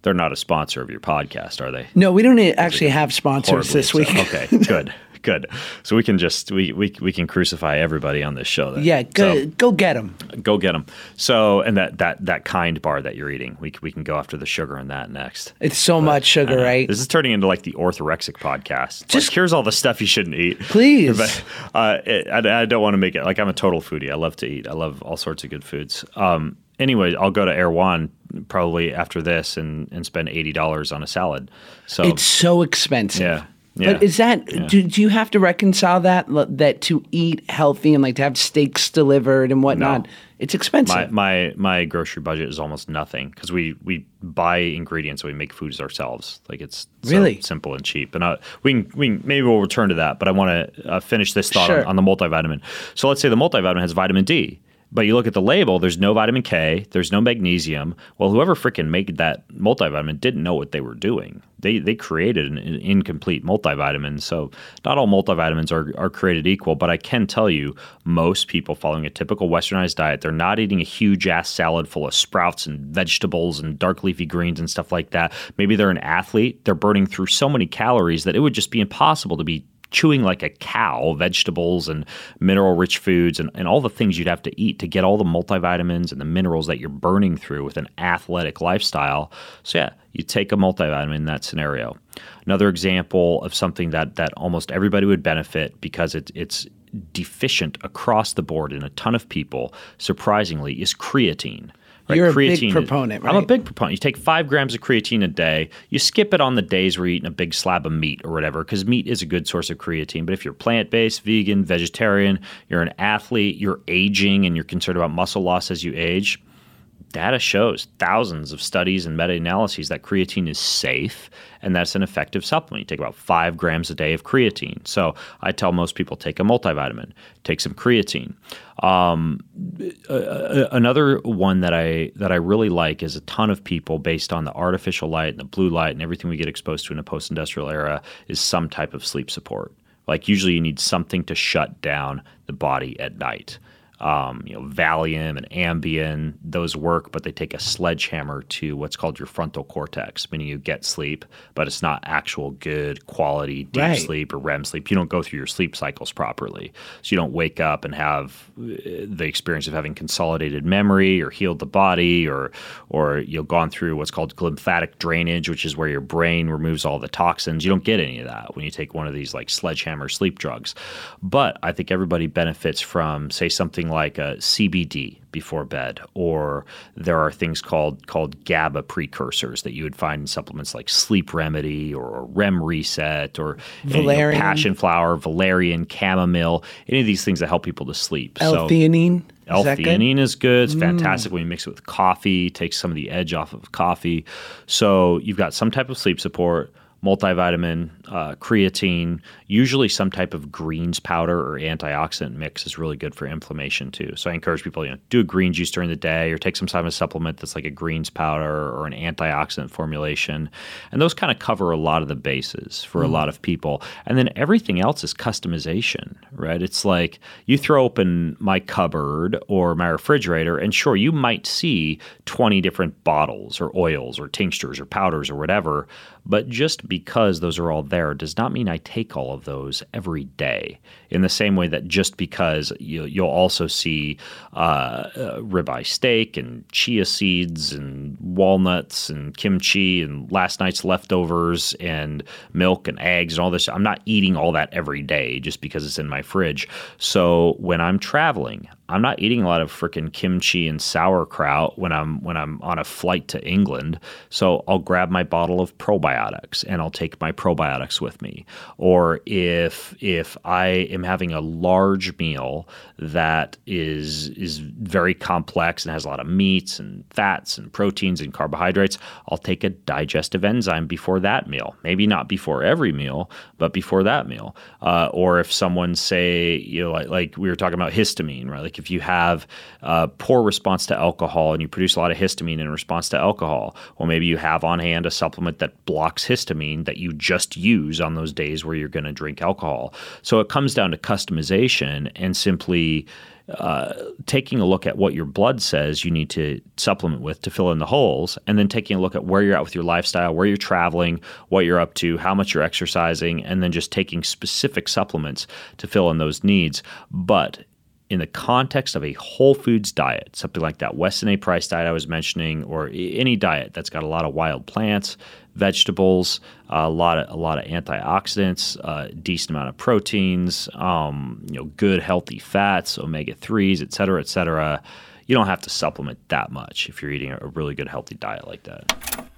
Speaker 1: They're not a sponsor of your podcast, are they?
Speaker 3: No, we don't actually have sponsors this week.
Speaker 1: so. Okay, good, <laughs> good. So we can just we, we we can crucify everybody on this show. Then.
Speaker 3: yeah, go
Speaker 1: So-
Speaker 3: go get them.
Speaker 1: go get them. So, and that that that kind bar that you're eating, we we can go after the sugar in that next.
Speaker 3: It's so much sugar, right?
Speaker 1: This is turning into like the orthorexic podcast.
Speaker 3: Just-
Speaker 1: like, here's all the stuff you shouldn't eat.
Speaker 3: Please. <laughs>
Speaker 1: But uh, it, I, I don't want to make it like I'm a total foodie. I love to eat. I love all sorts of good foods. Um, anyway, I'll go to Erewhon probably after this and, and spend eighty dollars on a salad. So
Speaker 3: It's so expensive.
Speaker 1: Yeah. Yeah.
Speaker 3: But is that do, do you have to reconcile that that to eat healthy and like to have steaks delivered and whatnot?
Speaker 1: No.
Speaker 3: It's expensive.
Speaker 1: my my my grocery budget is almost nothing because we we buy ingredients and we make foods ourselves. Like it's so
Speaker 3: Really?
Speaker 1: simple and cheap. And uh, we can, we can, maybe we'll return to that. But I want to uh, finish this thought
Speaker 3: Sure.
Speaker 1: on, on the multivitamin. So let's say the multivitamin has vitamin D. But you look at the label, there's no vitamin K, there's no magnesium. Well, whoever freaking made that multivitamin didn't know what they were doing. They they created an, incomplete multivitamin. So not all multivitamins are, are created equal, but I can tell you most people following a typical westernized diet, they're not eating a huge ass salad full of sprouts and vegetables and dark leafy greens and stuff like that. Maybe they're an athlete, they're burning through so many calories that it would just be impossible to be chewing like a cow vegetables and mineral rich foods and, and all the things you'd have to eat to get all the multivitamins and the minerals that you're burning through with an athletic lifestyle. So yeah, you take a multivitamin in that scenario. Another example of something that that almost everybody would benefit because it, it's deficient across the board in a ton of people, surprisingly, is creatine. Right?
Speaker 3: You're a big
Speaker 1: Creatine
Speaker 3: proponent,
Speaker 1: I'm a big proponent. You take five grams of creatine a day. You skip it on the days where you're eating a big slab of meat or whatever, because meat is a good source of creatine. But if you're plant based, vegan, vegetarian, you're an athlete, you're aging, and you're concerned about muscle loss as you age, data shows thousands of studies and meta-analyses that creatine is safe and that's an effective supplement. You take about five grams a day of creatine. So I tell most people take a multivitamin, take some creatine. Um, a- another one that I that I really like is a ton of people based on the artificial light and the blue light and everything we get exposed to in a post-industrial era is some type of sleep support. Like usually you need something to shut down the body at night um, you know, Valium and Ambien, those work, but they take a sledgehammer to what's called your frontal cortex, meaning you get sleep, but it's not actual good quality deep
Speaker 3: Right.
Speaker 1: sleep or REM sleep. You don't go through your sleep cycles properly. So you don't wake up and have uh, the experience of having consolidated memory or healed the body or or you've gone through what's called glymphatic drainage, which is where your brain removes all the toxins. You don't get any of that when you take one of these like sledgehammer sleep drugs. But I think everybody benefits from say something like a CBD before bed, or there are things called called GABA precursors that you would find in supplements like Sleep Remedy or REM Reset or you know,
Speaker 3: Valerian.
Speaker 1: passion flower, valerian, chamomile, any of these things that help people to sleep. So-
Speaker 3: L-theanine. Is good? Mm.
Speaker 1: L-theanine is good. It's fantastic when you mix it with coffee. Takes some of the edge off of coffee. So you've got some type of sleep support, multivitamin, uh, creatine. Usually, some type of greens powder or antioxidant mix is really good for inflammation too. So I encourage people, you know, do a green juice during the day, or take some type of supplement that's like a greens powder or an antioxidant formulation, and those kind of cover a lot of the bases for a lot of people. And then everything else is customization, right? It's like you throw open my cupboard or my refrigerator, and sure, you might see 20 different bottles or oils or tinctures or powders or whatever. But just because those are all there does not mean I take all of those every day. In the same way that just because you, you'll also see uh, uh, ribeye steak and chia seeds and walnuts and kimchi and last night's leftovers and milk and eggs and all this. I'm not eating all that every day just because it's in my fridge. So when I'm traveling, I'm not eating a lot of freaking kimchi and sauerkraut when I'm when I'm on a flight to England. So I'll grab my bottle of probiotics and I'll take my probiotics with me. Or if if I am having a large meal that is is very complex and has a lot of meats and fats and proteins and carbohydrates, I'll take a digestive enzyme before that meal. Maybe not before every meal, but before that meal. Uh, or if someone say you know like, like we were talking about histamine, right? Like If you have a poor response to alcohol and you produce a lot of histamine in response to alcohol, well, maybe you have on hand a supplement that blocks histamine that you just use on those days where you're going to drink alcohol. So it comes down to customization and simply uh, taking a look at what your blood says you need to supplement with to fill in the holes, and then taking a look at where you're at with your lifestyle, where you're traveling, what you're up to, how much you're exercising, and then just taking specific supplements to fill in those needs. But in the context of a whole foods diet, something like that Weston A. Price diet I was mentioning, or any diet that's got a lot of wild plants, vegetables, a lot of a lot of antioxidants, a decent amount of proteins, um, you know, good healthy fats, omega threes, et cetera, et cetera. You don't have to supplement that much if you're eating a really good healthy diet like that.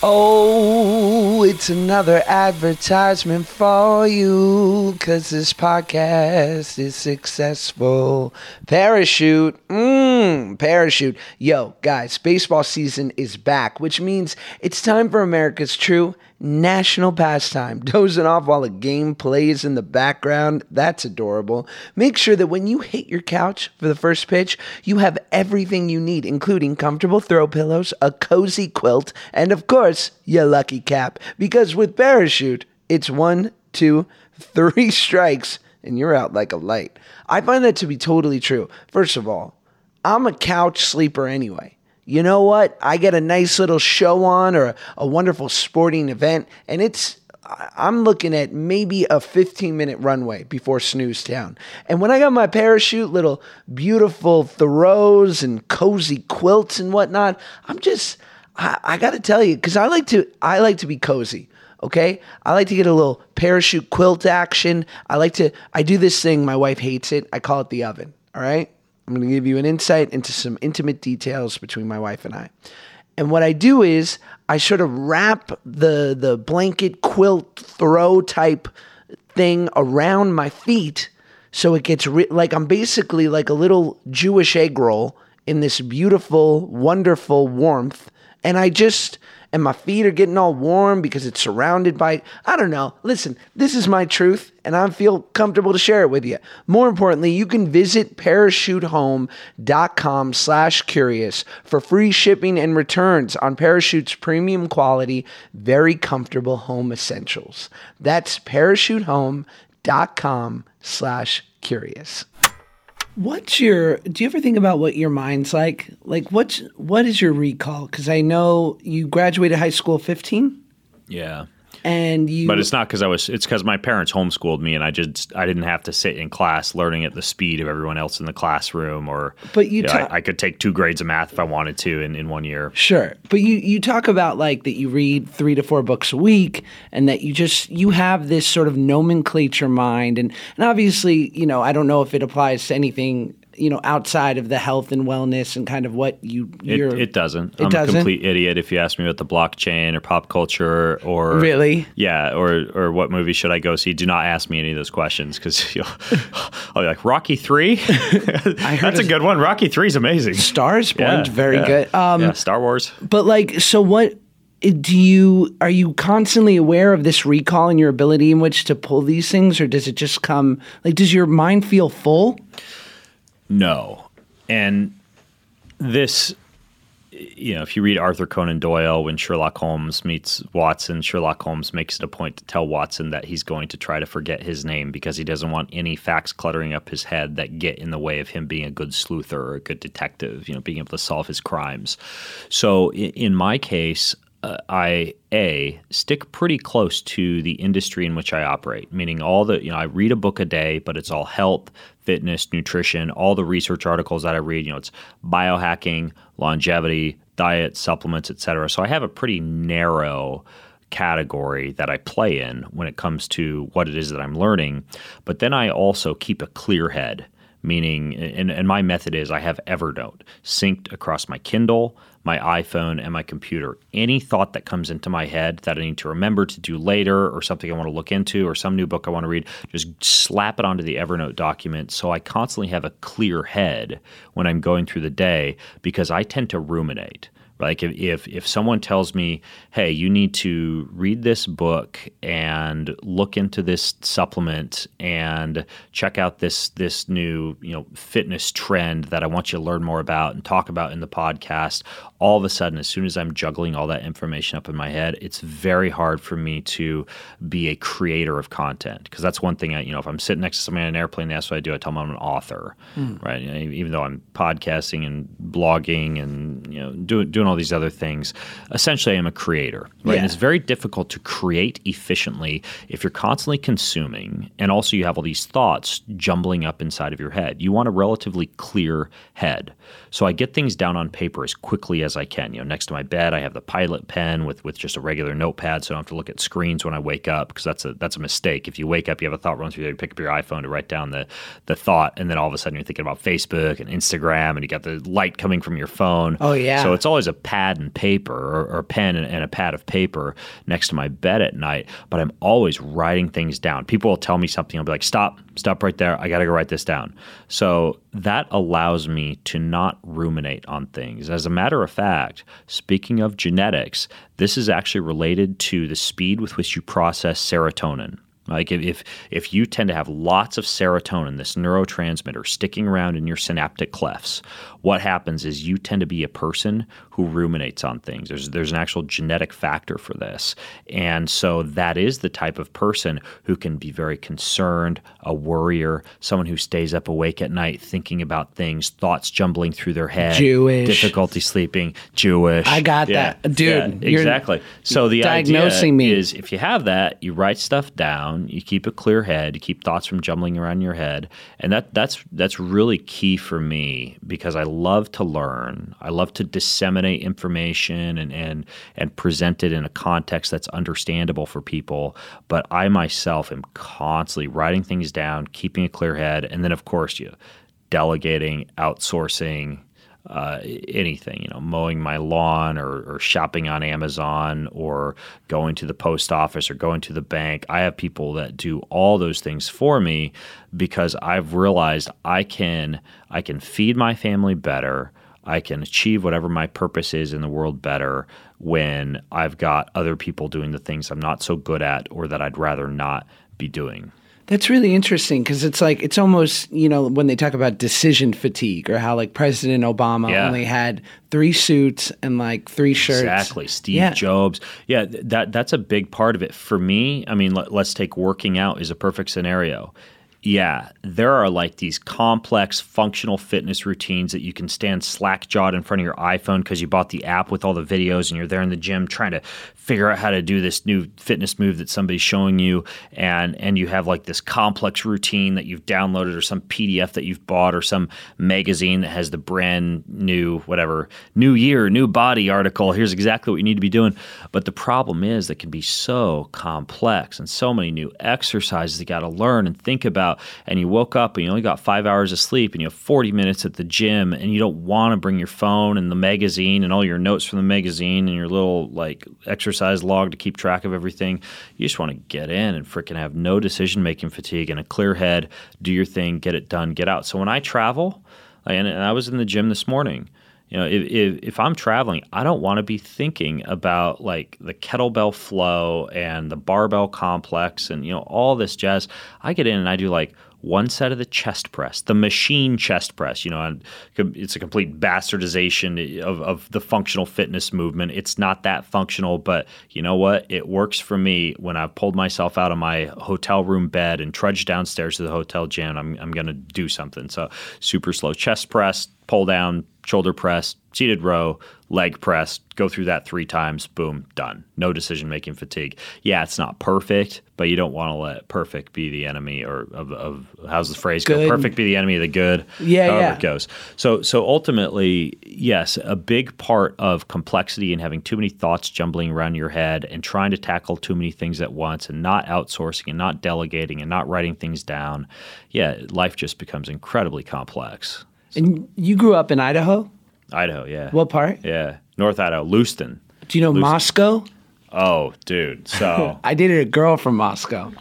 Speaker 3: Oh, it's another advertisement for you because this podcast is successful. Parachute, mmm, parachute. Yo, guys, baseball season is back, which means it's time for America's true national pastime. <laughs> Dozing off while a game plays in the background. That's adorable. Make sure that when you hit your couch for the first pitch, you have everything you need, including comfortable throw pillows, a cozy quilt, and of course, your lucky cap. Because with Parachute, it's one, two, <laughs> three strikes, and you're out like a light. I find that to be totally true. First of all, I'm a couch sleeper anyway you know what? I get a nice little show on or a, a wonderful sporting event, and it's I'm looking at maybe a 15 minute runway before snooze town. And when I got my parachute, little beautiful throws and cozy quilts and whatnot, I'm just I, got to tell you because I like to I like to be cozy. Okay, I like to get a little parachute quilt action. I like to I do this thing. My wife hates it. I call it the oven. All right. I'm going to give you an insight into some intimate details between my wife and I. And what I do is I sort of wrap the the blanket quilt throw type thing around my feet so it gets re- like I'm basically like a little Jewish egg roll in this beautiful, wonderful warmth. And I just and my feet are getting all warm because it's surrounded by I don't know. Listen, this is my truth and I feel comfortable to share it with you. More importantly, you can visit parachutehome.com slash curious for free shipping and returns on Parachute's premium quality, very comfortable home essentials. That's parachutehome.com slash curious. What's your? Do you ever think about what your mind's like? Like, what's what is your recall? Because I know you graduated high school fifteen.
Speaker 1: Yeah.
Speaker 3: And you,
Speaker 1: but it's not because I was. It's because my parents homeschooled me, and I just I didn't have to sit in class learning at the speed of everyone else in the classroom. Or,
Speaker 3: but you,
Speaker 1: you know, I, I, could take two grades of math if I wanted to in, in one year.
Speaker 3: Sure, but you you talk about like that you read three to four books a week, and that you just you have this sort of nomenclature mind, and and obviously you know I don't know if it applies to anything you know, outside of the health and wellness and kind of what you
Speaker 1: it, it, doesn't.
Speaker 3: It
Speaker 1: I'm
Speaker 3: doesn't?
Speaker 1: a complete idiot if you ask me about the blockchain or pop culture or
Speaker 3: really,
Speaker 1: yeah, or or what movie should I go see. Do not ask me any of those questions because <laughs> <laughs> I'll be like Rocky Three. <laughs> That's a good one. Rocky Three is amazing.
Speaker 3: Stars
Speaker 1: yeah,
Speaker 3: very
Speaker 1: yeah,
Speaker 3: good.
Speaker 1: Um, yeah, Star Wars.
Speaker 3: But like, so what? do you are you constantly aware of this recall and your ability in which to pull these things or does it just come like does your mind feel full
Speaker 1: no. And this, you know, if you read Arthur Conan Doyle, when Sherlock Holmes meets Watson, Sherlock Holmes makes it a point to tell Watson that he's going to try to forget his name because he doesn't want any facts cluttering up his head that get in the way of him being a good sleuther or a good detective, you know, being able to solve his crimes. So in, in my case, uh, I a stick pretty close to the industry in which I operate, meaning all the you know I read a book a day, but it's all health, fitness, nutrition, all the research articles that I read. You know, it's biohacking, longevity, diet, supplements, etc. So I have a pretty narrow category that I play in when it comes to what it is that I'm learning. But then I also keep a clear head meaning and, and my method is i have evernote synced across my kindle my iphone and my computer. Any thought that comes into my head that i need to remember to do later or something i want to look into or some new book i want to read just slap it onto the evernote document so i constantly have a clear head when i'm going through the day because i tend to ruminate Like if, if if someone tells me, "Hey, you need to read this book and look into this supplement and check out this this new you know fitness trend that I want you to learn more about and talk about in the podcast," all of a sudden, as soon as I'm juggling all that information up in my head, it's very hard for me to be a creator of content because that's one thing. I, you know, if I'm sitting next to somebody on an airplane, that's what I do. I tell them I'm an author, hmm. right? You know, even though I'm podcasting and blogging and you know doing doing all these other things, essentially I'm a creator, right?
Speaker 3: Yeah.
Speaker 1: And it's very difficult to create efficiently if you're constantly consuming and also you have all these thoughts jumbling up inside of your head. You want a relatively clear head. So I get things down on paper as quickly as I can. You know, next to my bed I have the Pilot pen with with just a regular notepad, so I don't have to look at screens when I wake up because that's a that's a mistake. If you wake up, you have a thought run through there, you pick up your iPhone to write down the the thought, and then all of a sudden you're thinking about Facebook and Instagram, and you got the light coming from your phone.
Speaker 3: Oh, yeah.
Speaker 1: So it's always a pad and paper or, or a pen and, and a pad of paper next to my bed at night, but I'm always writing things down. People will tell me something, I'll be like, stop, stop right there. I got to go write this down. So that allows me to not ruminate on things. As a matter of fact, speaking of genetics, this is actually related to the speed with which you process serotonin. Like if, if if you tend to have lots of serotonin, this neurotransmitter sticking around in your synaptic clefts, what happens is you tend to be a person who ruminates on things. There's there's an actual genetic factor for this. And so that is the type of person who can be very concerned, a worrier, someone who stays up awake at night thinking about things, thoughts jumbling through their head,
Speaker 3: Jewish.
Speaker 1: difficulty sleeping, Jewish.
Speaker 3: I got
Speaker 1: Yeah,
Speaker 3: that. Dude,
Speaker 1: yeah, exactly. So the
Speaker 3: diagnosing
Speaker 1: idea
Speaker 3: me.
Speaker 1: is if you have that, you write stuff down, you keep a clear head, you keep thoughts from jumbling around your head, and that that's that's really key for me because I love to learn. I love to disseminate information and and and present it in a context that's understandable for people. But I myself am constantly writing things down, keeping a clear head, and then of course you delegating, outsourcing, uh, anything, you know, mowing my lawn or, or shopping on Amazon or going to the post office or going to the bank. I have people that do all those things for me because I've realized I can I can feed my family better. I can achieve whatever my purpose is in the world better when I've got other people doing the things I'm not so good at or that I'd rather not be doing.
Speaker 3: That's really interesting because it's like it's almost you know when they talk about decision fatigue or how like President Obama
Speaker 1: Yeah.
Speaker 3: only had three suits and like three shirts.
Speaker 1: Exactly, Steve
Speaker 3: Yeah.
Speaker 1: Jobs. Yeah, that that's a big part of it for me. I mean, let, let's take working out is a perfect scenario. Yeah, there are like these complex functional fitness routines that you can stand slack jawed in front of your iPhone because you bought the app with all the videos and you're there in the gym trying to figure out how to do this new fitness move that somebody's showing you and and you have like this complex routine that you've downloaded or some PDF that you've bought or some magazine that has the brand new whatever new year new body article here's exactly what you need to be doing. But the problem is that can be so complex and so many new exercises you got to learn and think about and you woke up and you only got 5 hours of sleep and you have 40 minutes at the gym and you don't want to bring your phone and the magazine and all your notes from the magazine and your little like exercise log to keep track of everything you just want to get in and freaking have no decision making fatigue and a clear head do your thing get it done get out so when i travel and, and I was in the gym this morning. You know, if, if, if I'm traveling, I don't want to be thinking about like the kettlebell flow and the barbell complex and you know all this jazz. I get in and I do like one set of the chest press, the machine chest press. You know, it's a complete bastardization of, of the functional fitness movement. It's not that functional, but you know what? It works for me when I've pulled myself out of my hotel room bed and trudged downstairs to the hotel gym. I'm, I'm going to do something. So, super slow chest press, pull down, shoulder press, seated row, leg press, go through that three times, boom, done. No decision making fatigue. Yeah, it's not perfect, but you don't want to let perfect be the enemy or of, of how's the phrase
Speaker 3: Good.
Speaker 1: go? Perfect be the enemy of the good.
Speaker 3: Yeah,
Speaker 1: however
Speaker 3: yeah.
Speaker 1: it goes. So so ultimately, yes, a big part of complexity and having too many thoughts jumbling around your head and trying to tackle too many things at once and not outsourcing and not delegating and not writing things down. Yeah, life just becomes incredibly complex.
Speaker 3: And you grew up in Idaho.
Speaker 1: Idaho, yeah.
Speaker 3: What part?
Speaker 1: Yeah, North Idaho, Lewiston.
Speaker 3: Do you know Moscow?
Speaker 1: Oh, dude. So <laughs>
Speaker 3: I dated a girl from Moscow.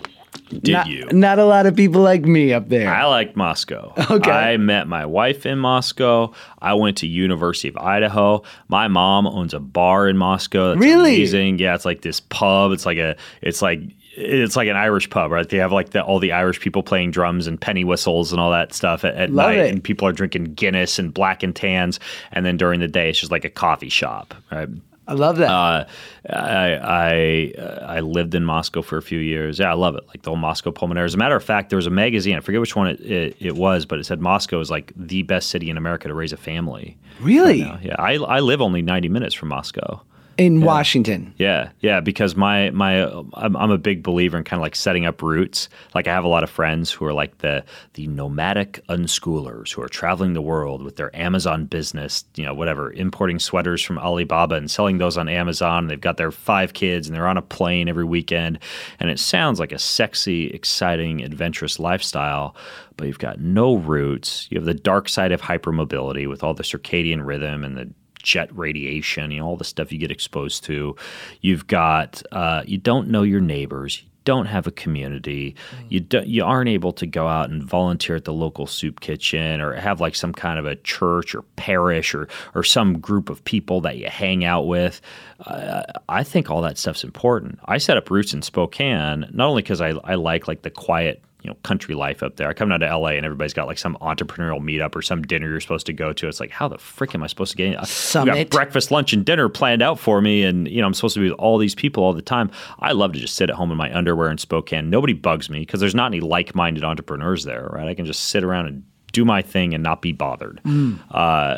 Speaker 1: Did
Speaker 3: not,
Speaker 1: you?
Speaker 3: Not a lot of people like me up there.
Speaker 1: I liked Moscow.
Speaker 3: Okay.
Speaker 1: I met my wife in Moscow. I went to University of Idaho. My mom owns a bar in Moscow. That's
Speaker 3: Really?
Speaker 1: amazing. Yeah, it's like this pub. It's like a it's like it's like an Irish pub, right? They have like the, all the Irish people playing drums and penny whistles and all that stuff at, at night,
Speaker 3: it.
Speaker 1: and people are drinking Guinness and black and tans, and then during the day it's just like a coffee shop, right?
Speaker 3: I love that.
Speaker 1: Uh, I I uh, I lived in Moscow for a few years. Yeah, I love it. Like the whole Moscow Pullman area. As a matter of fact, there was a magazine. I forget which one it, it, it was, but it said Moscow is like the best city in America to raise a family.
Speaker 3: really?
Speaker 1: Yeah, I I live only ninety minutes from Moscow.
Speaker 3: In Washington.
Speaker 1: Yeah, yeah, because my my I'm, I'm a big believer in kind of like setting up roots. Like I have a lot of friends who are like the the nomadic unschoolers who are traveling the world with their Amazon business, you know, whatever, importing sweaters from Alibaba and selling those on Amazon. They've got their five kids and they're on a plane every weekend, and it sounds like a sexy, exciting, adventurous lifestyle. But you've got no roots. You have the dark side of hypermobility with all the circadian rhythm and the jet radiation, you know, all the stuff you get exposed to. You've got uh, you don't know your neighbors. You don't have a community. You don't, you aren't able to go out and volunteer at the local soup kitchen or have like some kind of a church or parish or or some group of people that you hang out with. Uh, I think all that stuff's important. I set up roots in Spokane not only because I I like like the quiet you know country life up there. I come down to LA and everybody's got like some entrepreneurial meetup or some dinner you're supposed to go to. It's like how the frick am I supposed to get? in? We got
Speaker 3: Summit.
Speaker 1: breakfast, lunch, and dinner planned out for me, and you know I'm supposed to be with all these people all the time. I love to just sit at home in my underwear in Spokane. Nobody bugs me because there's not any like-minded entrepreneurs there, right? I can just sit around and do my thing and not be bothered,
Speaker 3: Mm.
Speaker 1: uh,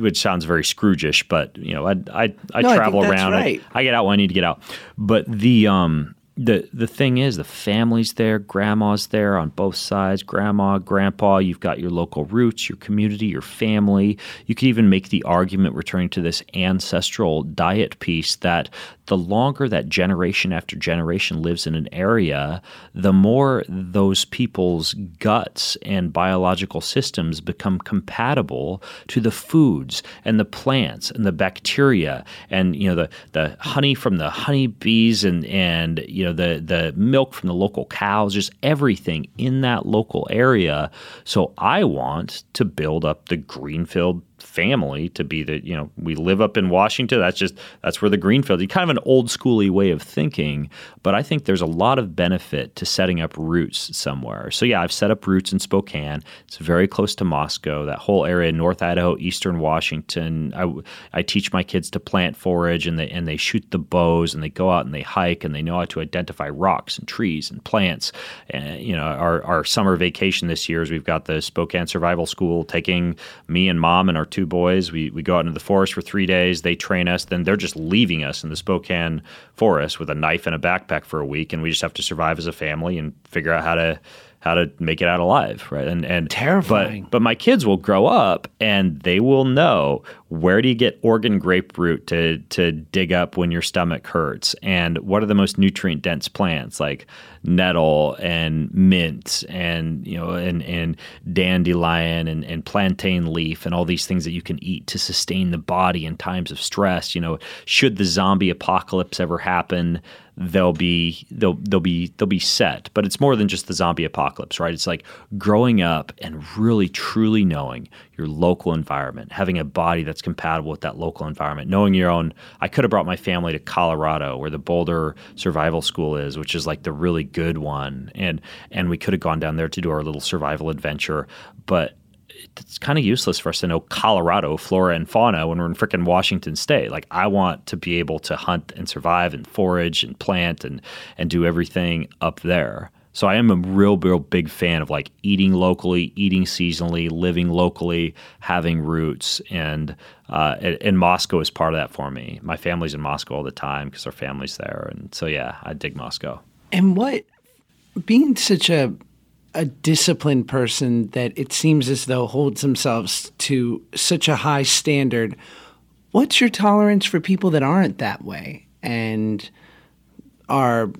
Speaker 1: which sounds very Scrooge-ish, but you know I I, I
Speaker 3: No,
Speaker 1: travel
Speaker 3: that's
Speaker 1: around. I- I get out when I need to get out. But the um the the thing is the family's there, grandma's there on both sides, grandma, grandpa, you've got your local roots, your community, your family. You could even make the argument returning to this ancestral diet piece that the longer that generation after generation lives in an area, the more those people's guts and biological systems become compatible to the foods and the plants and the bacteria and you know the the honey from the honey bees and and you know the the milk from the local cows just everything in that local area. So i want to build up the greenfield family to be that you know we live up in Washington. That's just that's where the greenfield kind of an old schooly way of thinking but I think there's a lot of benefit to setting up roots somewhere. So yeah I've set up roots in Spokane. It's very close to Moscow that whole area North Idaho Eastern Washington. I, I teach my kids to plant forage and they and they shoot the bows and they go out and they hike and they know how to identify rocks and trees and plants. And you know our, our summer vacation this year is we've got the Spokane Survival School taking me and mom and our two boys. We, we go out into the forest for three days. They train us. Then they're just leaving us in the Spokane forest with a knife and a backpack for a week, and we just have to survive as a family and figure out how to how to make it out alive, right? And and
Speaker 3: Terrifying.
Speaker 1: But, but my kids will grow up and they will know where do you get Oregon grape root to to dig up when your stomach hurts, and what are the most nutrient dense plants like nettle and mint and you know and and dandelion and, and plantain leaf and all these things that you can eat to sustain the body in times of stress. You know, should the zombie apocalypse ever happen, they'll be they'll they'll be they'll be set. But it's more than just the zombie apocalypse, right? It's like growing up and really truly knowing your local environment, having a body that's compatible with that local environment, knowing your own. I could have brought my family to Colorado, where the Boulder Survival School is, which is like the really good one, and and we could have gone down there to do our little survival adventure, but it's kind of useless for us to know Colorado flora and fauna when we're in freaking Washington State. Like I want to be able to hunt and survive and forage and plant and and do everything up there. So I am a real, real big fan of like eating locally, eating seasonally, living locally, having roots, and uh, and, Moscow is part of that for me. My family's in Moscow all the time because our family's there, and so yeah, I dig Moscow.
Speaker 3: And what being such a a disciplined person that it seems as though holds themselves to such a high standard, what's your tolerance for people that aren't that way and are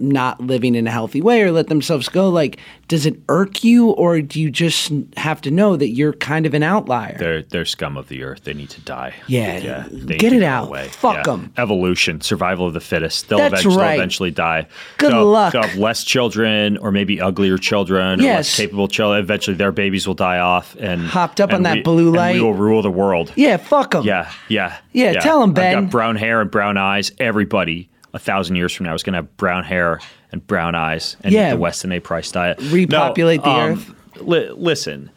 Speaker 3: not living in a healthy way or let themselves go, like, does it irk you or do you just have to know that you're kind of an outlier?
Speaker 1: They're they're scum of the earth. They need to die.
Speaker 3: Yeah,
Speaker 1: they
Speaker 3: get it out.
Speaker 1: away.
Speaker 3: Fuck 'em.
Speaker 1: Evolution, survival of the fittest. They'll
Speaker 3: That's
Speaker 1: eventually,
Speaker 3: right.
Speaker 1: they'll eventually die.
Speaker 3: Good
Speaker 1: They'll-
Speaker 3: luck.
Speaker 1: They'll have less children, or maybe uglier children, or
Speaker 3: Yes.
Speaker 1: less capable children. Eventually, their babies will die off, and
Speaker 3: Hopped up
Speaker 1: and
Speaker 3: on that
Speaker 1: we-
Speaker 3: blue
Speaker 1: and
Speaker 3: light.
Speaker 1: we will rule the world.
Speaker 3: yeah, fuck them.
Speaker 1: Yeah, yeah,
Speaker 3: Yeah, tell 'em,
Speaker 1: I've got brown hair and brown eyes. Everybody, a thousand years from now, is going to have brown hair and brown eyes and
Speaker 3: Yeah.
Speaker 1: the Weston A. Price diet.
Speaker 3: Repopulate the um, earth.
Speaker 1: Li- listen,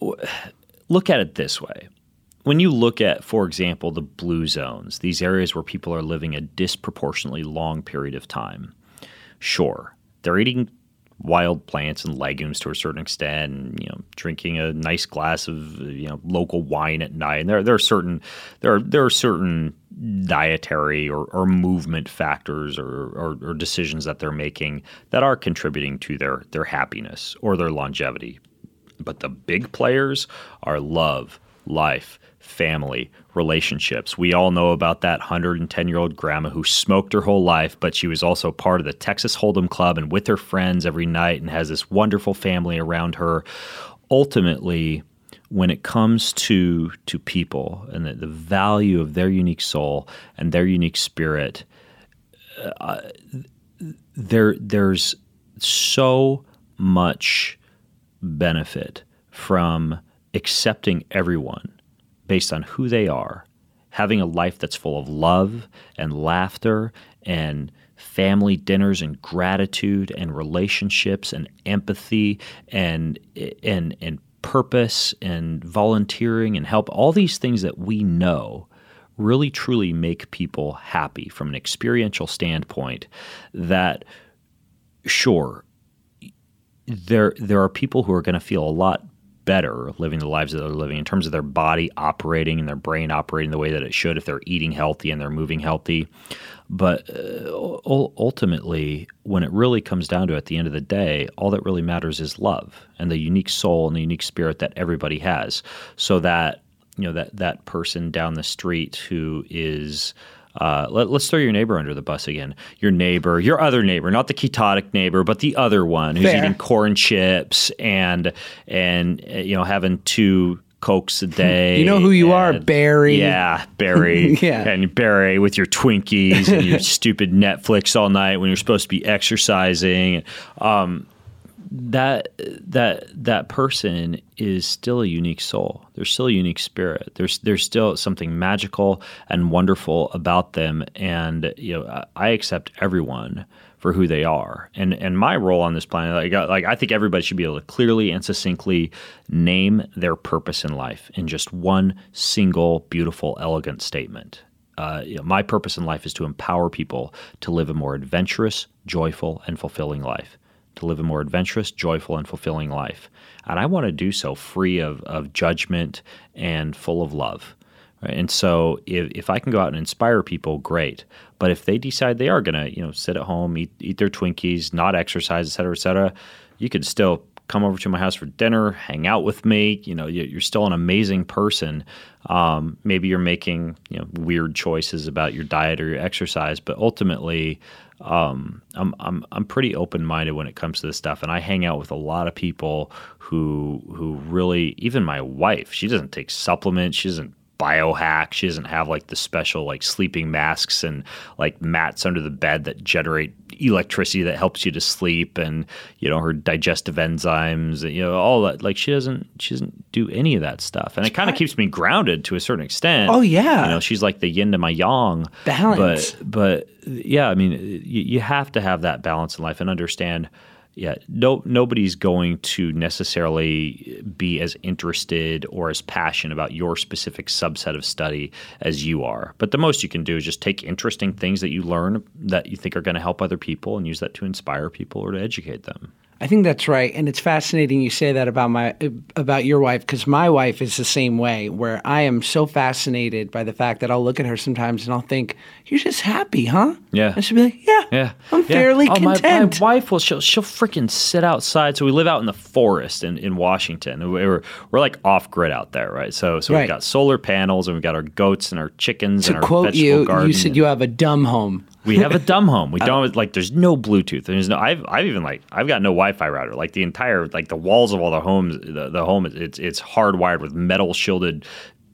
Speaker 1: w- look at it this way. When you look at, for example, the blue zones, these areas where people are living a disproportionately long period of time, sure, they're eating wild plants and legumes to a certain extent, and you know, drinking a nice glass of you know local wine at night. And there, there are certain there are there are certain dietary or, or movement factors or, or, or decisions that they're making that are contributing to their their happiness or their longevity. But the big players are love, life, family, relationships. We all know about that 110 year old grandma who smoked her whole life, but she was also part of the Texas Hold'em Club and with her friends every night and has this wonderful family around her. Ultimately, when it comes to to people and the, the value of their unique soul and their unique spirit, uh, there there's so much benefit from accepting everyone based on who they are, having a life that's full of love and laughter and family dinners and gratitude and relationships and empathy and and and purpose and volunteering and help all these things that we know really truly make people happy from an experiential standpoint that sure there there are people who are going to feel a lot better living the lives that they're living in terms of their body operating and their brain operating the way that it should if they're eating healthy and they're moving healthy. But uh, ultimately, when it really comes down to it, at the end of the day, all that really matters is love and the unique soul and the unique spirit that everybody has. So that you know that that person down the street who is uh, let, us throw your neighbor under the bus again. Your neighbor, your other neighbor, not the ketotic neighbor, but the other one who's
Speaker 3: Fair.
Speaker 1: eating corn chips and and uh, you know having two cokes a day.
Speaker 3: You know who you are, Barry.
Speaker 1: Yeah, Barry. <laughs>
Speaker 3: Yeah.
Speaker 1: and Barry with your Twinkies and your <laughs> stupid Netflix all night when you're supposed to be exercising. Um, that that that person is still a unique soul. They're still a unique spirit. There's there's still something magical and wonderful about them. And you know, I, accept everyone for who they are. And and my role on this planet, like, I- like I think everybody should be able to clearly and succinctly name their purpose in life in just one single, beautiful, elegant statement. Uh, you know, my purpose in life is to empower people to live a more adventurous, joyful, and fulfilling life to live a more adventurous, joyful, and fulfilling life. And I want to do so free of, of judgment and full of love. Right? And so if, if I can go out and inspire people, great. But if they decide they are going to, you know, sit at home, eat, eat their Twinkies, not exercise, et cetera, et cetera, you could still come over to my house for dinner, hang out with me. You know, you- you're still an amazing person. Um, maybe you're making, you know, weird choices about your diet or your exercise, but ultimately, um, I'm I'm I'm pretty open minded when it comes to this stuff, and I hang out with a lot of people who who really even my wife. She doesn't take supplements. She doesn't biohack. She doesn't have like the special like sleeping masks and like mats under the bed that generate electricity that helps you to sleep and you know her digestive enzymes you know all that like she doesn't she doesn't do any of that stuff and it kind of keeps me grounded to a certain extent
Speaker 3: Oh, yeah.
Speaker 1: you know she's like the yin to my yang
Speaker 3: Balance.
Speaker 1: but but yeah, I mean, you, you have to have that balance in life and understand. Yeah, no, nobody's going to necessarily be as interested or as passionate about your specific subset of study as you are. But the most you can do is just take interesting things that you learn that you think are going to help other people and use that to inspire people or to educate them.
Speaker 3: I think that's right, and it's fascinating you say that about my about your wife because my wife is the same way. Where I am so fascinated by the fact that I'll look at her sometimes and I'll think, "You're just happy, huh?"
Speaker 1: Yeah.
Speaker 3: and she'll be like, "Yeah,
Speaker 1: Yeah,
Speaker 3: I'm
Speaker 1: Yeah.
Speaker 3: fairly
Speaker 1: oh, my-
Speaker 3: content."
Speaker 1: My, wife will she'll she'll freaking sit outside. So we live out in the forest in, in Washington. We're we're like off grid out there, right? So so
Speaker 3: Right.
Speaker 1: we've got solar panels and we've got our goats and our chickens
Speaker 3: to
Speaker 1: and our
Speaker 3: quote
Speaker 1: vegetable
Speaker 3: you,
Speaker 1: garden.
Speaker 3: you said you have a dumb home.
Speaker 1: We have a dumb home. We don't like. There's no Bluetooth. There's no. I've I've even like I've got no Wi-Fi router. Like the entire like the walls of all the homes. The, the home it's it's hardwired with metal shielded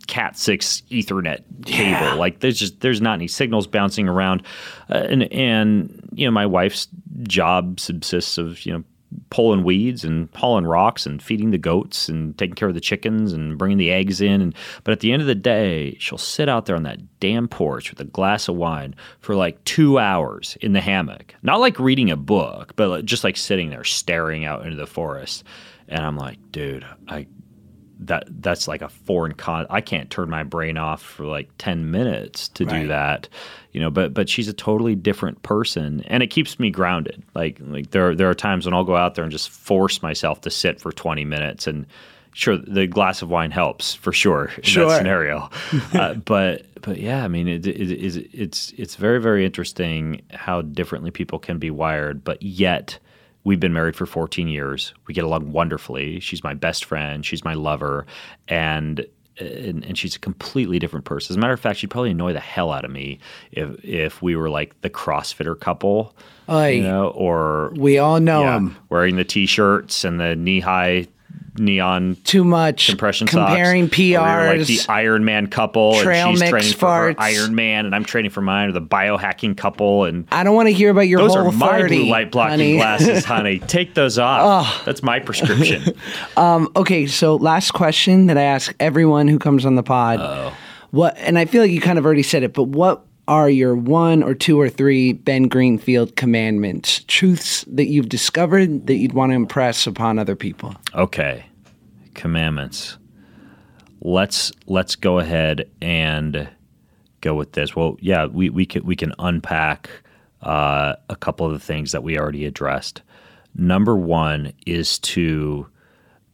Speaker 1: Cat six Ethernet cable.
Speaker 3: Yeah.
Speaker 1: Like there's just there's not any signals bouncing around, uh, and and you know my wife's job subsists of you know pulling weeds and hauling rocks and feeding the goats and taking care of the chickens and bringing the eggs in. And but at the end of the day, she'll sit out there on that damn porch with a glass of wine for like two hours in the hammock, not like reading a book, but just like sitting there staring out into the forest. And I'm like, dude, I that that's like a foreign con. I can't turn my brain off for like ten minutes to do that, you know. But but she's a totally different person, and it keeps me grounded. Like like there there are times when I'll go out there and just force myself to sit for twenty minutes, and sure the glass of wine helps for sure in
Speaker 3: Sure.
Speaker 1: that scenario. <laughs> uh, but but yeah, I mean it, it, it, it's it's very very interesting how differently people can be wired, but yet We've been married for 14 years. We get along wonderfully. She's my best friend. She's my lover, and and, and she's a completely different person. As a matter of fact, she'd probably annoy the hell out of me if if we were like the CrossFitter couple,
Speaker 3: Oy.
Speaker 1: you know, or
Speaker 3: We all know
Speaker 1: yeah,
Speaker 3: him.
Speaker 1: wearing the t-shirts and the knee-high neon
Speaker 3: Too much
Speaker 1: compression
Speaker 3: comparing
Speaker 1: socks.
Speaker 3: PRs.
Speaker 1: like the Iron Man couple,
Speaker 3: trail
Speaker 1: and she's
Speaker 3: mix
Speaker 1: training for her. Iron Man, and I'm training for mine, or the biohacking couple, and
Speaker 3: I don't want to hear about your
Speaker 1: those
Speaker 3: whole
Speaker 1: are my
Speaker 3: 30,
Speaker 1: blue light blocking
Speaker 3: honey.
Speaker 1: glasses, <laughs> honey. Take those off. That's my prescription. <laughs>
Speaker 3: Um, okay, so last question that I ask everyone who comes on the pod. What and I feel like you kind of already said it, but what are your one or two or three Ben Greenfield commandments, truths that you've discovered that you'd want to impress upon other people?
Speaker 1: okay, commandments. Let's let's go ahead and go with this. Well, yeah, we we can we can unpack uh, a couple of the things that we already addressed. Number one is to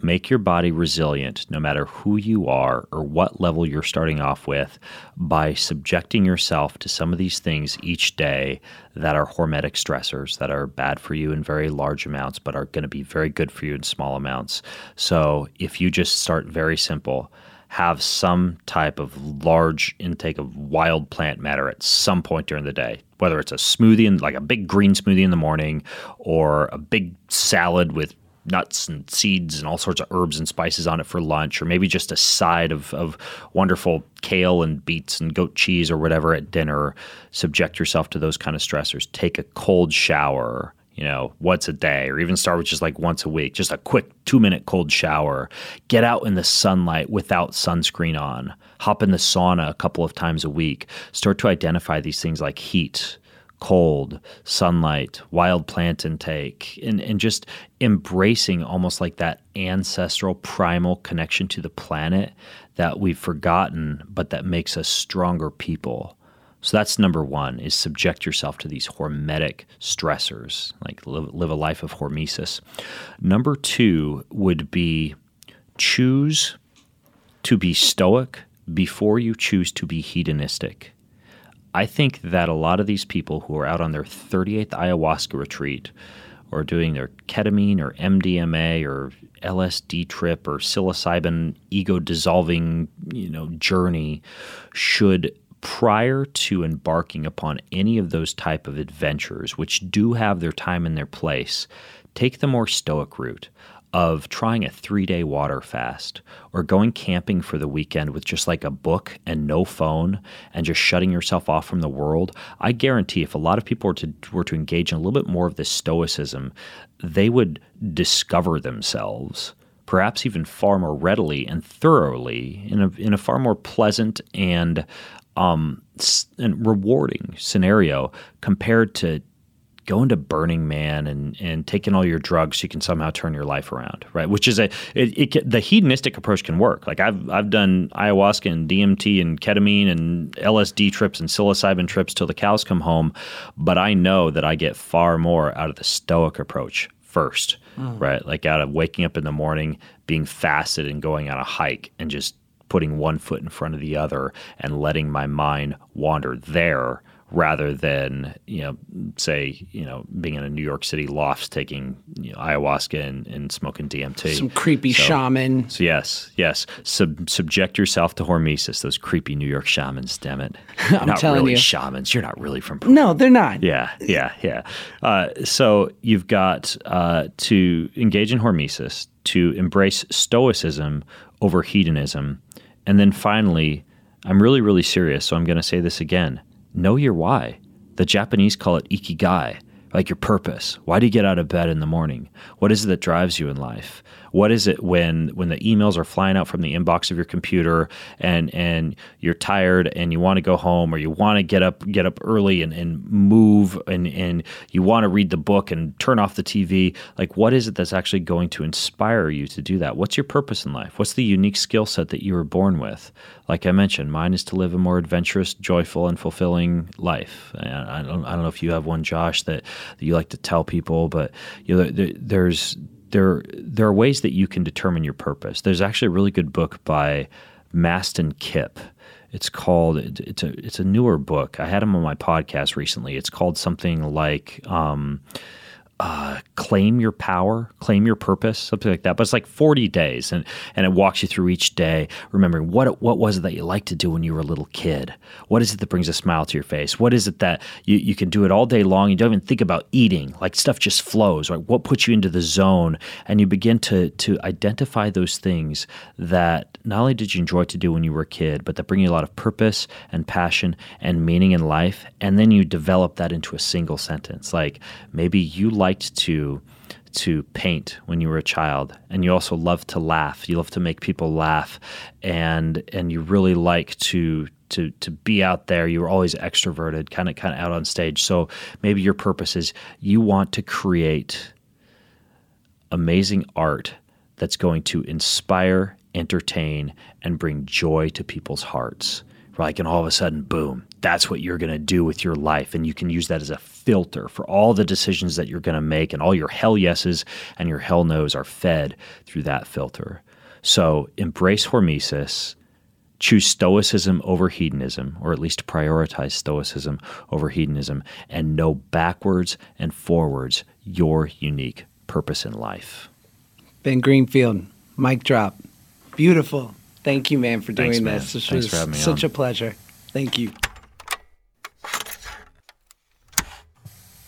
Speaker 1: make your body resilient no matter who you are or what level you're starting off with by subjecting yourself to some of these things each day that are hormetic stressors that are bad for you in very large amounts but are going to be very good for you in small amounts. So if you just start very simple, have some type of large intake of wild plant matter at some point during the day, whether it's a smoothie and like a big green smoothie in the morning or a big salad with nuts and seeds and all sorts of herbs and spices on it for lunch, or maybe just a side of, of wonderful kale and beets and goat cheese or whatever at dinner. Subject yourself to those kind of stressors. Take a cold shower, you know, once a day, or even start with just like once a week, just a quick two minute cold shower. Get out in the sunlight without sunscreen on. Hop in the sauna a couple of times a week. Start to identify these things like heat, cold, sunlight, wild plant intake, and, and just embracing almost like that ancestral primal connection to the planet that we've forgotten, but that makes us stronger people. So that's number one is subject yourself to these hormetic stressors, like live, live a life of hormesis. Number two would be choose to be stoic before you choose to be hedonistic. I think that a lot of these people who are out on their 38th ayahuasca retreat or doing their ketamine or MDMA or LSD trip or psilocybin ego dissolving, you know, journey should prior to embarking upon any of those type of adventures which do have their time and their place, take the more stoic route of trying a three day water fast or going camping for the weekend with just like a book and no phone and just shutting yourself off from the world, I guarantee if a lot of people were to were to engage in a little bit more of this stoicism, they would discover themselves perhaps even far more readily and thoroughly in a in a far more pleasant and um and rewarding scenario compared to going to Burning Man and, and taking all your drugs so you can somehow turn your life around, right? Which is a it, it, the hedonistic approach can work. Like I've I've done ayahuasca and DMT and ketamine and LSD trips and psilocybin trips till the cows come home, but I know that I get far more out of the stoic approach first, mm. right? Like out of waking up in the morning, being fasted and going on a hike and just putting one foot in front of the other and letting my mind wander there rather than you know say you know being in a New York City loft taking you know, ayahuasca and, and smoking DMT.
Speaker 3: Some creepy
Speaker 1: So-
Speaker 3: shaman.
Speaker 1: So yes, yes. Sub- subject yourself to hormesis. Those creepy New York shamans. Damn it! <laughs>
Speaker 3: I'm
Speaker 1: not
Speaker 3: telling
Speaker 1: really
Speaker 3: you.
Speaker 1: shamans. You're not really from Peru.
Speaker 3: No, they're not.
Speaker 1: Yeah, yeah, yeah. Uh, so you've got uh, to engage in hormesis, to embrace stoicism over hedonism, and then finally, I'm really, really serious. So I'm going to say this again: know your why. The Japanese call it ikigai, like your purpose. Why do you get out of bed in the morning? What is it that drives you in life? What is it when when the emails are flying out from the inbox of your computer and and you're tired and you want to go home or you want to get up get up early and, and move and, and you want to read the book and turn off the TV? Like what is it that's actually going to inspire you to do that? What's your purpose in life? What's the unique skill set that you were born with? Like I mentioned, mine is to live a more adventurous, joyful, and fulfilling life. I don't, I don't know if you have one, Josh, that, that you like to tell people, but you know, there, there's there there are ways that you can determine your purpose. There's actually a really good book by Mastin Kipp. It's called it's a it's a newer book. I had him on my podcast recently. It's called something like um, uh, claim your power, claim your purpose, something like that. But it's like 40 days, and and it walks you through each day, remembering what what was it that you liked to do when you were a little kid. What is it that brings a smile to your face? What is it that you, you can do it all day long? You don't even think about eating. Like stuff just flows. Right? What puts you into the zone? And you begin to to identify those things that not only did you enjoy to do when you were a kid, but that bring you a lot of purpose and passion and meaning in life. And then you develop that into a single sentence. Like maybe you liked to to paint when you were a child. And you also love to laugh. You love to make people laugh. And and you really like to to to be out there. You were always extroverted kind of kind of out on stage. So maybe your purpose is you want to create amazing art that's going to inspire, entertain, and bring joy to people's hearts. Like, and all of a sudden, boom, that's what you're going to do with your life. And you can use that as a filter for all the decisions that you're going to make. And all your hell yeses and your hell nos are fed through that filter. So embrace hormesis, choose stoicism over hedonism, or at least prioritize stoicism over hedonism, and know backwards and forwards your unique purpose in life.
Speaker 3: Ben Greenfield, mic drop. Beautiful. Thank you, man, for doing
Speaker 1: Thanks, man.
Speaker 3: this. This
Speaker 1: Thanks
Speaker 3: was
Speaker 1: for having me
Speaker 3: such
Speaker 1: on.
Speaker 3: a pleasure. Thank you.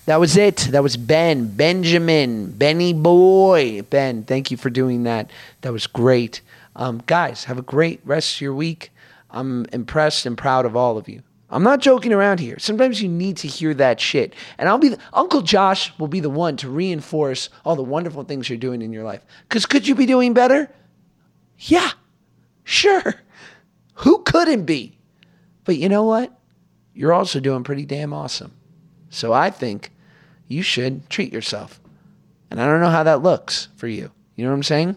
Speaker 3: That was it. That was Ben, Benjamin, Benny Boy. Ben, thank you for doing that. That was great. Um, guys, have a great rest of your week. I'm impressed and proud of all of you. I'm not joking around here. Sometimes you need to hear that shit. And I'll be the, Uncle Josh will be the one to reinforce all the wonderful things you're doing in your life. Cuz could you be doing better? Yeah. Sure. Who couldn't be? But you know what? You're also doing pretty damn awesome. So I think you should treat yourself. And I don't know how that looks for you. You know what I'm saying?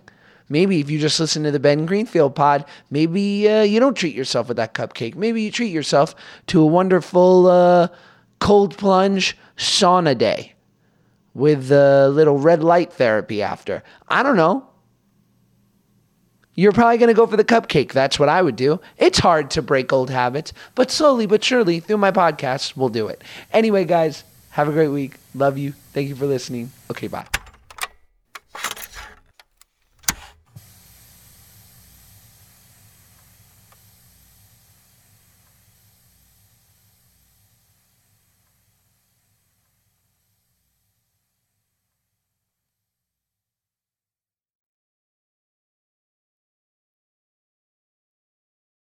Speaker 3: Maybe if you just listen to the Ben Greenfield pod, maybe uh, you don't treat yourself with that cupcake. Maybe you treat yourself to a wonderful uh, cold plunge sauna day with a little red light therapy after. I don't know. You're probably going to go for the cupcake. That's what I would do. It's hard to break old habits, but slowly but surely through my podcast, we'll do it. Anyway, guys, have a great week. Love you. Thank you for listening. Okay, bye.